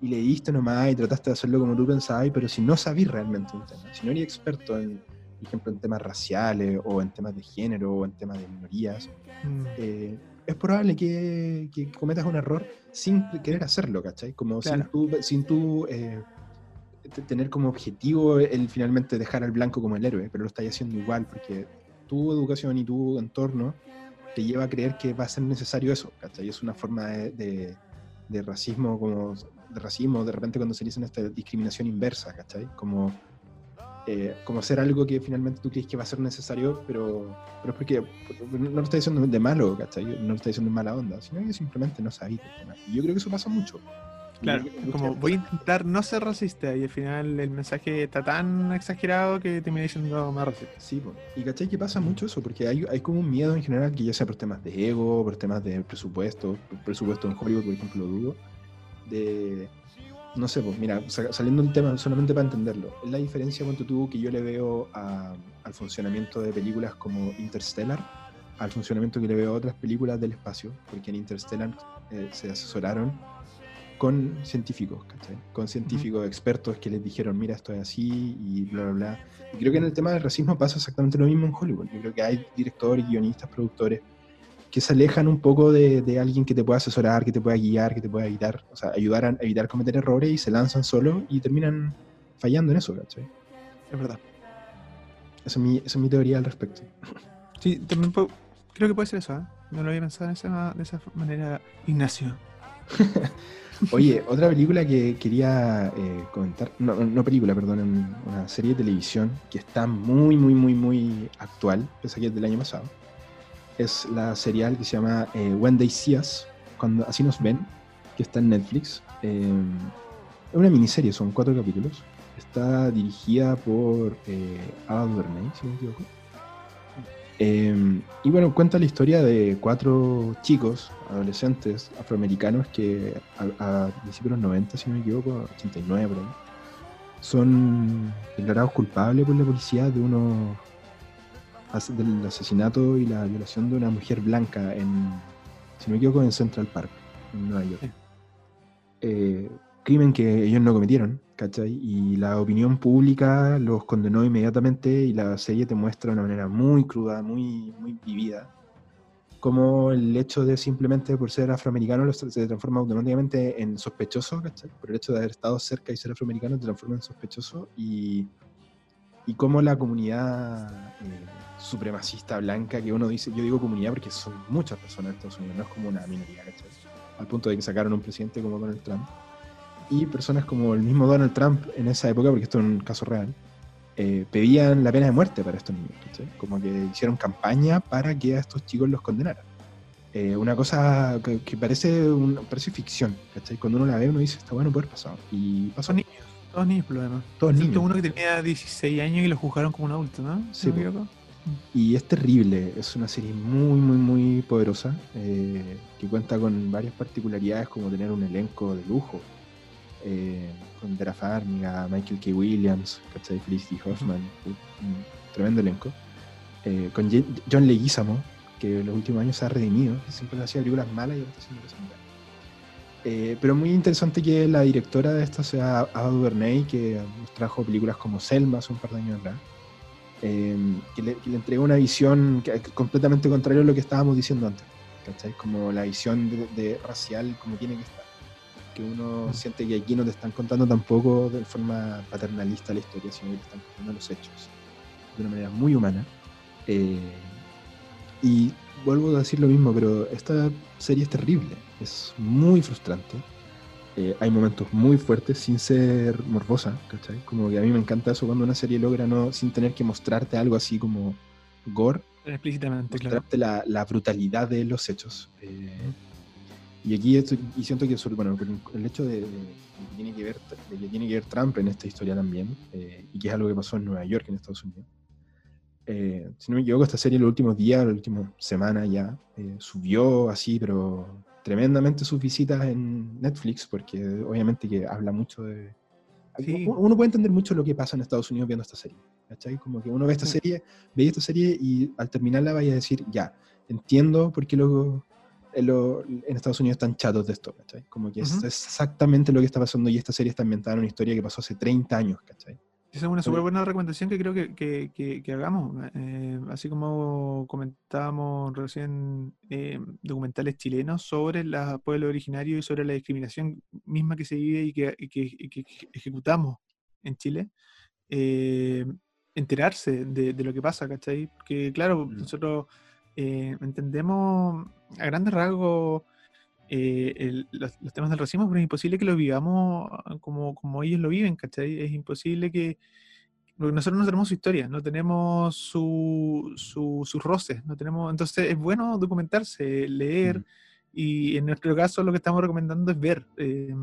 y leíste nomás y trataste de hacerlo como tú pensabas, pero si no sabís realmente un tema, si no eres experto en, por ejemplo, en temas raciales o en temas de género o en temas de minorías, mm. eh, es probable que, que, cometas un error sin querer hacerlo, ¿cachai? Como sin tú, sin tú eh, tener como objetivo el finalmente dejar al blanco como el héroe, pero lo estás haciendo igual porque tu educación y tu entorno te lleva a creer que va a ser necesario eso, ¿cachai? Es una forma de, de racismo como de racismo, de repente cuando se dice esta discriminación inversa, ¿cachai? Como, eh, como hacer algo que finalmente tú crees que va a ser necesario, pero, pero es porque no lo está diciendo de malo, ¿cachai? No lo está diciendo de mala onda, sino que simplemente no sabes. Y yo creo que eso pasa mucho. Claro, como voy a intentar no ser racista y al final el mensaje está tan exagerado que te me diciendo más racista. Sí, y cachai que pasa mucho eso, porque hay, hay como un miedo en general que ya sea por temas de ego, por temas de presupuesto, presupuesto en Hollywood, por ejemplo, lo dudo, de, no sé, pues mira, saliendo un tema solamente para entenderlo, es la diferencia cuando tú que yo le veo al funcionamiento de películas como Interstellar, al funcionamiento que le veo a otras películas del espacio, porque en Interstellar eh, se asesoraron con científicos, ¿cachai? Con científicos expertos que les dijeron, mira, esto es así y bla, bla, bla. Y creo que en el tema del racismo pasa exactamente lo mismo en Hollywood. Yo creo que hay directores, guionistas, productores que se alejan un poco de, alguien que te pueda asesorar, que te pueda guiar, que te pueda evitar, o sea, ayudar a evitar cometer errores y se lanzan solo y terminan fallando en eso, ¿cachai? Es verdad. Esa es mi, esa es mi teoría al respecto. Sí, también creo que puede ser eso, ¿eh? No lo había pensado de esa, de esa manera, Ignacio. Oye, otra película que quería eh, comentar, no, no, película, perdón, una serie de televisión que está muy, muy, muy, muy actual, pese a que es del año pasado es la serial que se llama eh, When They See Us, cuando así nos ven, que está en Netflix. Eh, es una miniserie, son cuatro capítulos. Está dirigida por eh, Ava DuVernay, si no me equivoco. Em, y bueno, cuenta la historia de cuatro chicos, adolescentes afroamericanos que a, principios de los 90, si no me equivoco, 89 por ahí, son declarados culpables por la policía de uno del asesinato y la violación de una mujer blanca en, si no me equivoco, en Central Park, en Nueva York. Eh, crimen que ellos no cometieron, Y la opinión pública los condenó inmediatamente y la serie te muestra de una manera muy cruda, muy, muy vivida, como el hecho de simplemente por ser afroamericano se transforma automáticamente en sospechoso, ¿cachai? Por el hecho de haber estado cerca y ser afroamericano te transforma en sospechoso y, y cómo la comunidad eh, supremacista blanca, que uno dice, yo digo comunidad porque son muchas personas en Estados Unidos, no es como una minoría, ¿cachai? Al punto de que sacaron un presidente como Donald Trump y personas como el mismo Donald Trump en esa época, porque esto es un caso real, eh, pedían la pena de muerte para estos niños, Como que hicieron campaña para que a estos chicos los condenaran. Eh, una cosa que, parece, un, parece ficción, ¿cachai? Cuando uno la ve uno dice, está bueno poder pasar. Y pasó. Niños, todos niños por lo demás. Todos niños. uno que tenía 16 años y lo juzgaron como un adulto, ¿no? Sí. y es terrible, es una serie muy, muy, muy poderosa, eh, que cuenta con varias particularidades como tener un elenco de lujo, eh, con Dara Farmiga, Michael K. Williams, ¿cachai? Felicity Hoffman, un tremendo elenco. Eh, con John Leguizamo, que en los últimos años se ha redimido, siempre hacía películas malas y ahora está haciendo cosas malas. Eh, pero muy interesante que la directora de esta sea Ava DuVernay, que nos trajo películas como Selma hace un par de años atrás, que, le, que, le, entregó una visión que, completamente contraria a lo que estábamos diciendo antes, ¿cachai? Como la visión de, de racial como tiene que estar que uno siente que aquí no te están contando tampoco de forma paternalista la historia, sino que te están contando los hechos de una manera muy humana. Eh, y vuelvo a decir lo mismo, pero esta serie es terrible, es muy frustrante. Eh, hay momentos muy fuertes sin ser morbosa, ¿cachai? Como que a mí me encanta eso cuando una serie logra no, sin tener que mostrarte algo así como gore. Explícitamente, mostrarte la, la, brutalidad de los hechos. Eh, y aquí estoy, y siento que bueno, el hecho de, que tiene que ver, de que tiene que ver Trump en esta historia también, eh, y que es algo que pasó en Nueva York, en Estados Unidos. Eh, si no me equivoco, esta serie en los últimos días, las últimas semanas ya, eh, subió así, pero tremendamente sus visitas en Netflix, porque obviamente que habla mucho de... Uno puede entender mucho lo que pasa en Estados Unidos viendo esta serie. ¿cachai? Como que uno ve esta serie, ve esta serie y al terminarla vaya a decir, ya, entiendo por qué luego en, Estados Unidos están chatos de esto, ¿cachai? Como que es exactamente lo que está pasando y esta serie está ambientada en una historia que pasó hace 30 años, ¿cachai? Esa es una súper buena recomendación que creo que, que, que, hagamos. Eh, así como comentábamos recién eh, documentales chilenos sobre el pueblo originario y sobre la discriminación misma que se vive y que, que ejecutamos en Chile. Eh, enterarse de, de, lo que pasa, ¿cachai? Porque claro, mm. nosotros eh, entendemos a grandes rasgos eh, los, temas del racismo, pero es imposible que lo vivamos como, como ellos lo viven, ¿cachai? Es imposible que... Porque nosotros no tenemos su historia, no tenemos su, sus roces, no tenemos... Entonces es bueno documentarse, leer, y en nuestro caso lo que estamos recomendando es ver. Eh,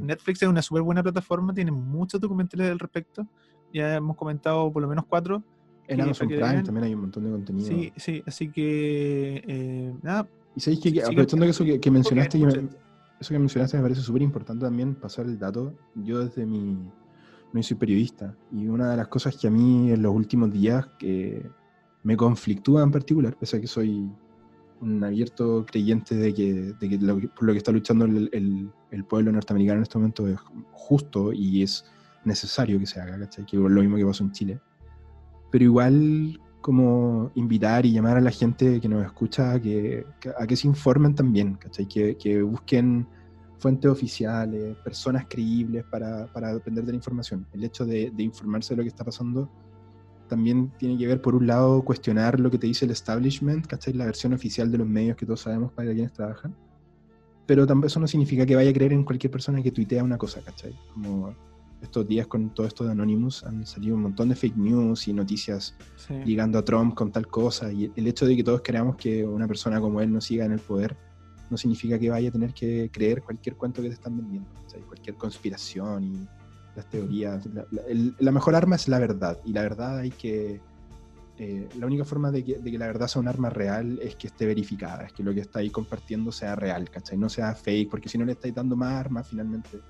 Netflix es una súper buena plataforma, tiene muchos documentales al respecto, ya hemos comentado por lo menos cuatro, en Amazon Prime también hay un montón de contenido. Sí, sí, así que eh, nada. Y sabéis que, aprovechando que eso que, mencionaste, eso que mencionaste me parece súper importante también pasar el dato. Yo desde mi, no soy periodista y una de las cosas que a mí en los últimos días que me conflictúa en particular, pese a que soy un abierto creyente de que, de que lo, por lo que está luchando el, el, el, pueblo norteamericano en este momento es justo y es necesario que se haga, ¿cachai? Que es lo mismo que pasó en Chile pero igual como invitar y llamar a la gente que nos escucha a que, a que se informen también, Que, que, busquen fuentes oficiales, personas creíbles para, para depender de la información. El hecho de, de, informarse de lo que está pasando también tiene que ver, por un lado, cuestionar lo que te dice el establishment, ¿cachai? La versión oficial de los medios que todos sabemos para quienes trabajan. Pero tampoco eso no significa que vaya a creer en cualquier persona que tuitea una cosa, ¿cachai? Como estos días con todo esto de Anonymous han salido un montón de fake news y noticias llegando a Trump con tal cosa. Y el hecho de que todos creamos que una persona como él no siga en el poder no significa que vaya a tener que creer cualquier cuento que te están vendiendo, cualquier conspiración. las teorías. La, mejor arma es la verdad, y la verdad hay que... Eh, la única forma de que, la verdad sea un arma real es que esté verificada, es que lo que está ahí compartiendo sea real, ¿cachai? No sea fake, porque si no le estáis dando más armas finalmente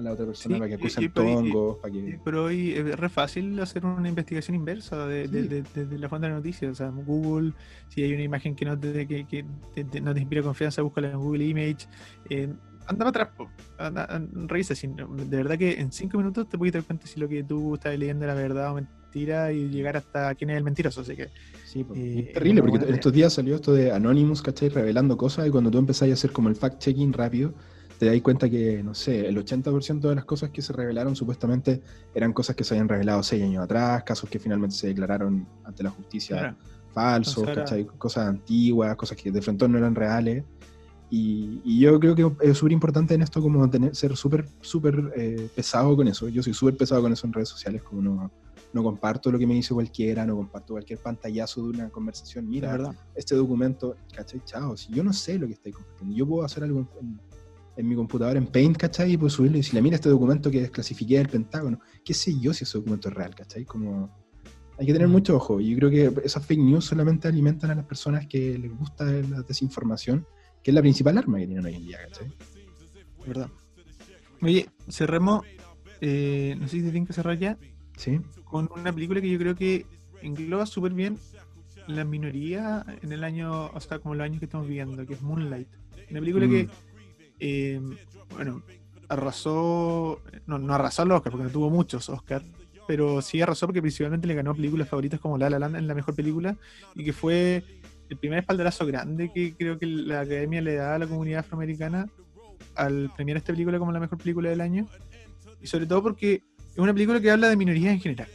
a la otra persona para que acusen tongos. Para que... Pero hoy es re fácil hacer una investigación inversa de, la fuente de noticias. O sea, Google, si hay una imagen que no te, que, no te inspira confianza, búscala en Google Image. Eh, anda para atrás, revisa. de verdad que en cinco minutos te puedes dar cuenta si lo que tú estás leyendo era verdad o mentira y llegar hasta quién es el mentiroso. Así que. Sí, eh, es terrible, porque estos días salió esto de Anonymous, ¿cachai? Revelando cosas y cuando tú empezás a hacer como el fact-checking rápido te das cuenta que, no sé, el 80% de las cosas que se revelaron supuestamente eran cosas que se habían revelado seis años atrás, casos que finalmente se declararon ante la justicia falsos, cosas antiguas, cosas que de frente no eran reales. Y, yo creo que es súper importante en esto como tener, ser súper, súper eh, pesado con eso. Yo soy súper pesado con eso en redes sociales, como no, no comparto lo que me dice cualquiera, no comparto cualquier pantallazo de una conversación. Mira, este documento, ¿cachai? Chao, si yo no sé lo que estoy compartiendo, yo puedo hacer algo en, en mi computadora en Paint, ¿cachai? Y puedo subirlo y decirle, mira este documento que desclasifiqué del Pentágono. ¿Qué sé yo si ese documento es real, ¿cachai? Como... Hay que tener mm. mucho ojo. Y yo creo que esas fake news solamente alimentan a las personas que les gusta la desinformación, que es la principal arma que tienen hoy en día, ¿cachai? ¿Verdad? Oye, cerremos, eh, no sé si tienen que cerrar ya, ¿Sí? con una película que yo creo que engloba súper bien la minoría en el año, o sea, como los años que estamos viviendo, que es Moonlight. Una película que mm. Eh, bueno, arrasó, no, no arrasó al Oscar porque no tuvo muchos Oscar, pero sí arrasó porque principalmente le ganó películas favoritas como La La Land en la mejor película y que fue el primer espaldarazo grande que creo que la academia le da a la comunidad afroamericana al premiar esta película como la mejor película del año. Y sobre todo porque es una película que habla de minorías en general,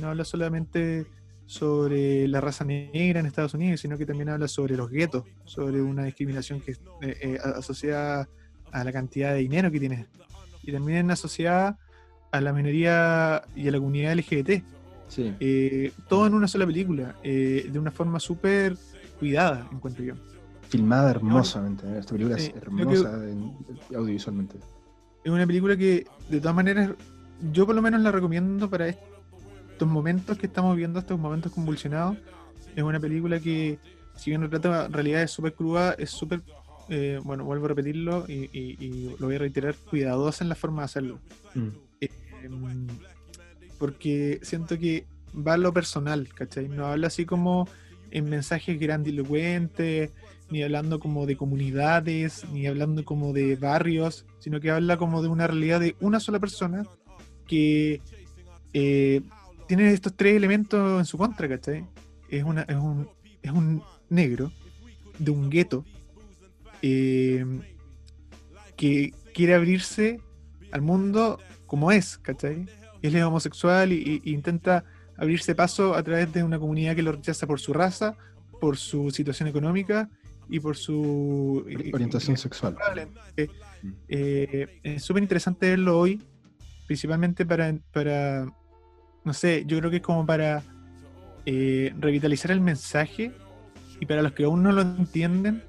no habla solamente sobre la raza negra en Estados Unidos, sino que también habla sobre los guetos, sobre una discriminación que es eh, eh, asociada a la cantidad de dinero que tienes y también asociada a la minoría y a la comunidad LGBT. Sí. Eh, todo en una sola película, de una forma súper cuidada, encuentro yo. Filmada hermosamente, esta película es hermosa audiovisualmente. Es una película que, de todas maneras, yo por lo menos la recomiendo para esto estos momentos que estamos viendo, estos momentos convulsionados, es una película que, si bien retrata realidades súper crudas, es súper, eh, bueno, vuelvo a repetirlo y, lo voy a reiterar, cuidadosa en la forma de hacerlo. Mm. Eh, porque siento que va a lo personal, ¿cachai? No habla así como en mensajes grandilocuentes, ni hablando como de comunidades, ni hablando como de barrios, sino que habla como de una realidad de una sola persona que eh, tiene estos tres elementos en su contra, ¿cachai? Es, una, es, un, es un negro de un gueto eh, que quiere abrirse al mundo como es, ¿cachai? Él es homosexual e intenta abrirse paso a través de una comunidad que lo rechaza por su raza, por su situación económica y por su orientación sexual. Eh, es súper interesante verlo hoy, principalmente para, para no sé, yo creo que es como para eh, revitalizar el mensaje y para los que aún no lo entienden,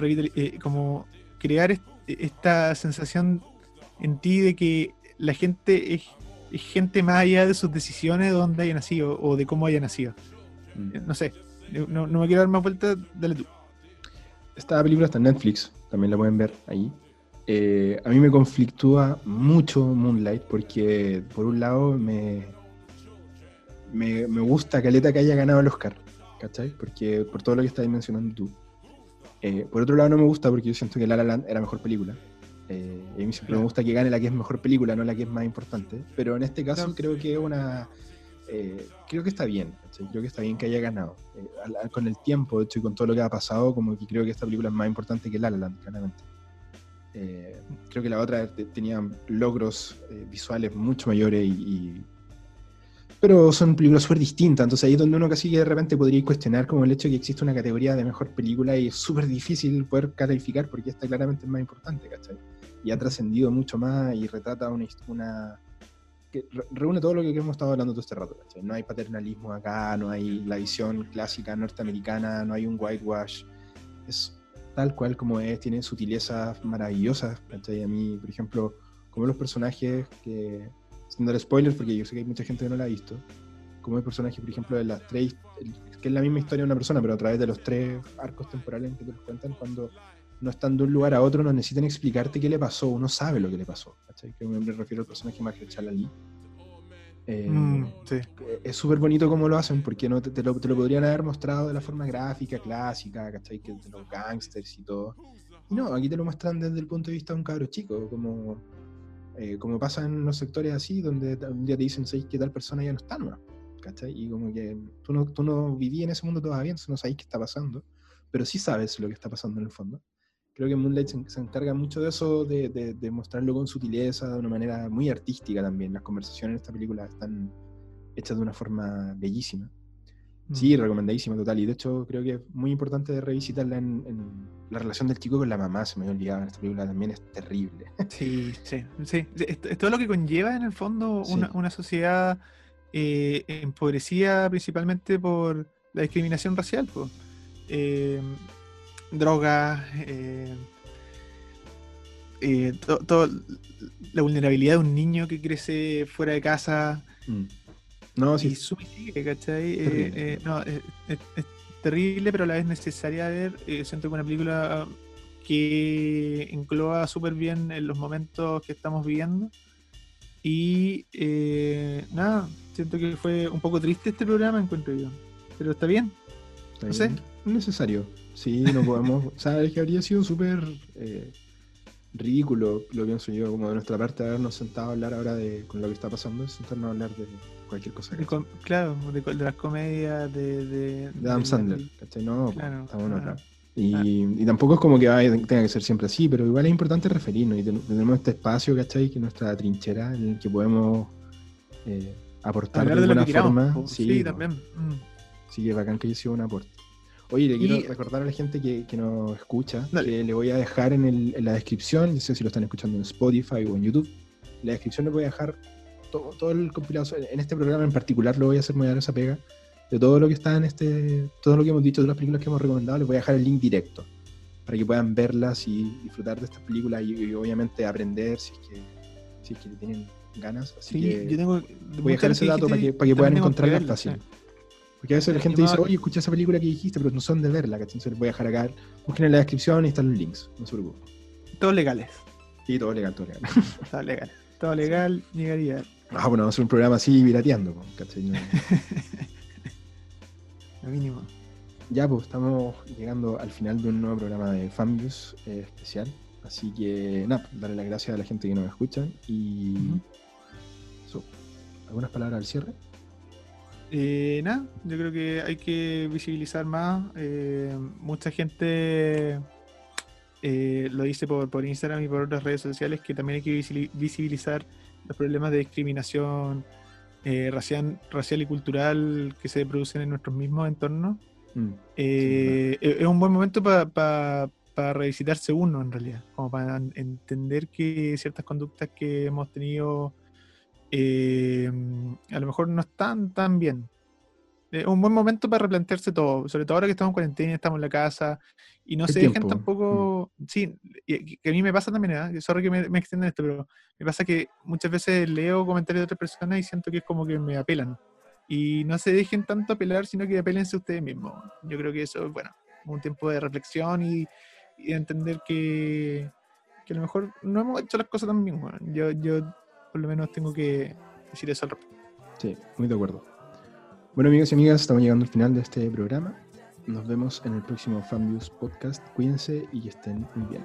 eh, como crear esta sensación en ti de que la gente es, gente más allá de sus decisiones, de dónde haya nacido o de cómo haya nacido. Mm. Eh, no sé, no, me quiero dar más vueltas, dale tú. Esta película está en Netflix, también la pueden ver ahí. a mí me conflictúa mucho Moonlight porque por un lado me, me, me gusta Caleta que haya ganado el Oscar, ¿cachai? Porque por todo lo que estás mencionando tú. Eh, por otro lado no me gusta porque yo siento que La La Land era mejor película. Eh, y a mí siempre me gusta que gane la que es mejor película, no la que es más importante. Pero en este caso creo que una... Eh, creo que está bien, ¿cachai? creo que está bien que haya ganado. con el tiempo, de hecho, y con todo lo que ha pasado, como que creo que esta película es más importante que La La Land, claramente. creo que la otra tenía logros visuales mucho mayores y, pero son películas súper distintas, entonces ahí es donde uno casi de repente podría cuestionar como el hecho de que existe una categoría de mejor película y es súper difícil poder calificar porque esta claramente es más importante, ¿cachai? Y ha trascendido mucho más y retrata una, una que reúne todo lo que hemos estado hablando todo este rato, ¿cachai? No hay paternalismo acá, no hay la visión clásica norteamericana, no hay un whitewash, es tal cual como es, tiene sutilezas maravillosas, ¿cachai? A mí, por ejemplo, como los personajes que sin dar spoilers, porque yo sé que hay mucha gente que no la ha visto, como el personaje, por ejemplo, de las tres, que es la misma historia de una persona, pero a través de los tres arcos temporales en que te los cuentan, cuando no están de un lugar a otro, no necesitan explicarte qué le pasó, uno sabe lo que le pasó. ¿cachai? Que me refiero al personaje Mahershala Ali. Eh, Mm, sí. es súper bonito cómo lo hacen, porque no te, te lo, te lo podrían haber mostrado de la forma gráfica, clásica, ¿cachai? Que de los gangsters y todo. Y no, aquí te lo muestran desde el punto de vista de un cabro chico, como, eh, como pasa en los sectores así, donde un día te dicen ¿sabes que tal persona ya no está, ¿no? ¿cachai? Y como que tú no, tú no viví en ese mundo todavía, entonces no sabes qué está pasando, pero sí sabes lo que está pasando en el fondo. Creo que Moonlight se, se encarga mucho de eso, de, de- de mostrarlo con sutileza, de una manera muy artística también. Las conversaciones en esta película están hechas de una forma bellísima. Sí, recomendadísima total. Y de hecho creo que es muy importante revisitarla en, en la relación del chico con la mamá, se me había olvidado en esta película también es terrible. Sí, sí, sí. Es, todo lo que conlleva en el fondo Sí. una, sociedad eh, empobrecida principalmente por la discriminación racial. po. Eh, drogas, eh, to- la vulnerabilidad de un niño que crece fuera de casa Mm. No, y sí, sube y sigue, ¿cachai? Eh, eh, no, es, es- es terrible, pero a la vez necesaria ver. Eh, siento que una película que engloba súper bien en los momentos que estamos viviendo. Y eh, nada, siento que fue un poco triste este programa, encuentro yo. Pero está bien. está no sé. bien. Es necesario. Sí, no podemos. o sea, es que habría sido súper eh, ridículo, lo pienso yo, como de nuestra parte, habernos sentado a hablar ahora de con lo que está pasando, es sentarnos a hablar de cualquier cosa. De claro, de, las comedias, de. De, de Adam Sandler, ¿cachai? No, Claro, en claro. otra. Y, y tampoco es como que tenga que ser siempre así, pero igual es importante referirnos y ten- tenemos este espacio, ¿cachai? Que es nuestra trinchera en el que podemos eh, aportar Hablar de alguna forma. Sí, también. Mm. Sí, que bacán que haya sido un aporte. Oye, le quiero Y- recordar a la gente que, que nos escucha Dale. que le voy a dejar en, el- en la descripción, no sé si lo están escuchando en Spotify o en YouTube, en la descripción le voy a dejar todo, todo el compilado. En este programa en particular lo voy a hacer, voy a dar esa pega de todo lo que está en este, todo lo que hemos dicho de las películas que hemos recomendado, les voy a dejar el link directo para que puedan verlas y disfrutar de estas películas y, y obviamente aprender si es que, si es que tienen ganas. Así Sí, que yo tengo. voy a dejar ese dato para que, para que puedan encontrarla fácil. Porque a veces la gente dice, oye, escucha esa película que dijiste, pero no son de verla, ¿cachai? Entonces les voy a dejar acá, busquen en la descripción y están los links, no se preocupen. Todos legales. Sí, todo legal, todo legal. Todo legal. Todo legal, llegaría. Ah, bueno, vamos a hacer un programa así pirateando, ¿cachai? No- Lo mínimo. Ya, pues estamos llegando al final de un nuevo programa de Fanviews eh, especial. Así que, nada, pues, darle las gracias a la gente que nos escucha y. ¿Algunas palabras al cierre? Eh, nada, yo creo que hay que visibilizar más. eh, mucha gente eh, lo dice por, por Instagram y por otras redes sociales que también hay que visibilizar los problemas de discriminación eh, racial, racial y cultural que se producen en nuestros mismos entornos. Mm, Eh, es es un buen momento para revisitarse uno, en realidad, como para en- entender que ciertas conductas que hemos tenido eh, a lo mejor no están tan bien. Es un buen momento para replantearse todo, sobre todo ahora que estamos en cuarentena, estamos en la casa y no Hay se dejen tiempo. tampoco. Sí, y- que a mí me pasa también, ¿eh? sorry que me, me extienda esto, pero me pasa que muchas veces leo comentarios de otras personas y siento que es como que me apelan. Y no se dejen tanto apelar, sino que apélense ustedes mismos. Yo creo que eso es bueno, un tiempo de reflexión y, y de entender que, que a lo mejor no hemos hecho las cosas tan bien. bueno. Yo, yo por lo menos tengo que decir eso al respecto. Sí, muy de acuerdo. Bueno, amigos y amigas, estamos llegando al final de este programa. Nos vemos en el próximo Fanviews Podcast. Cuídense y estén muy bien.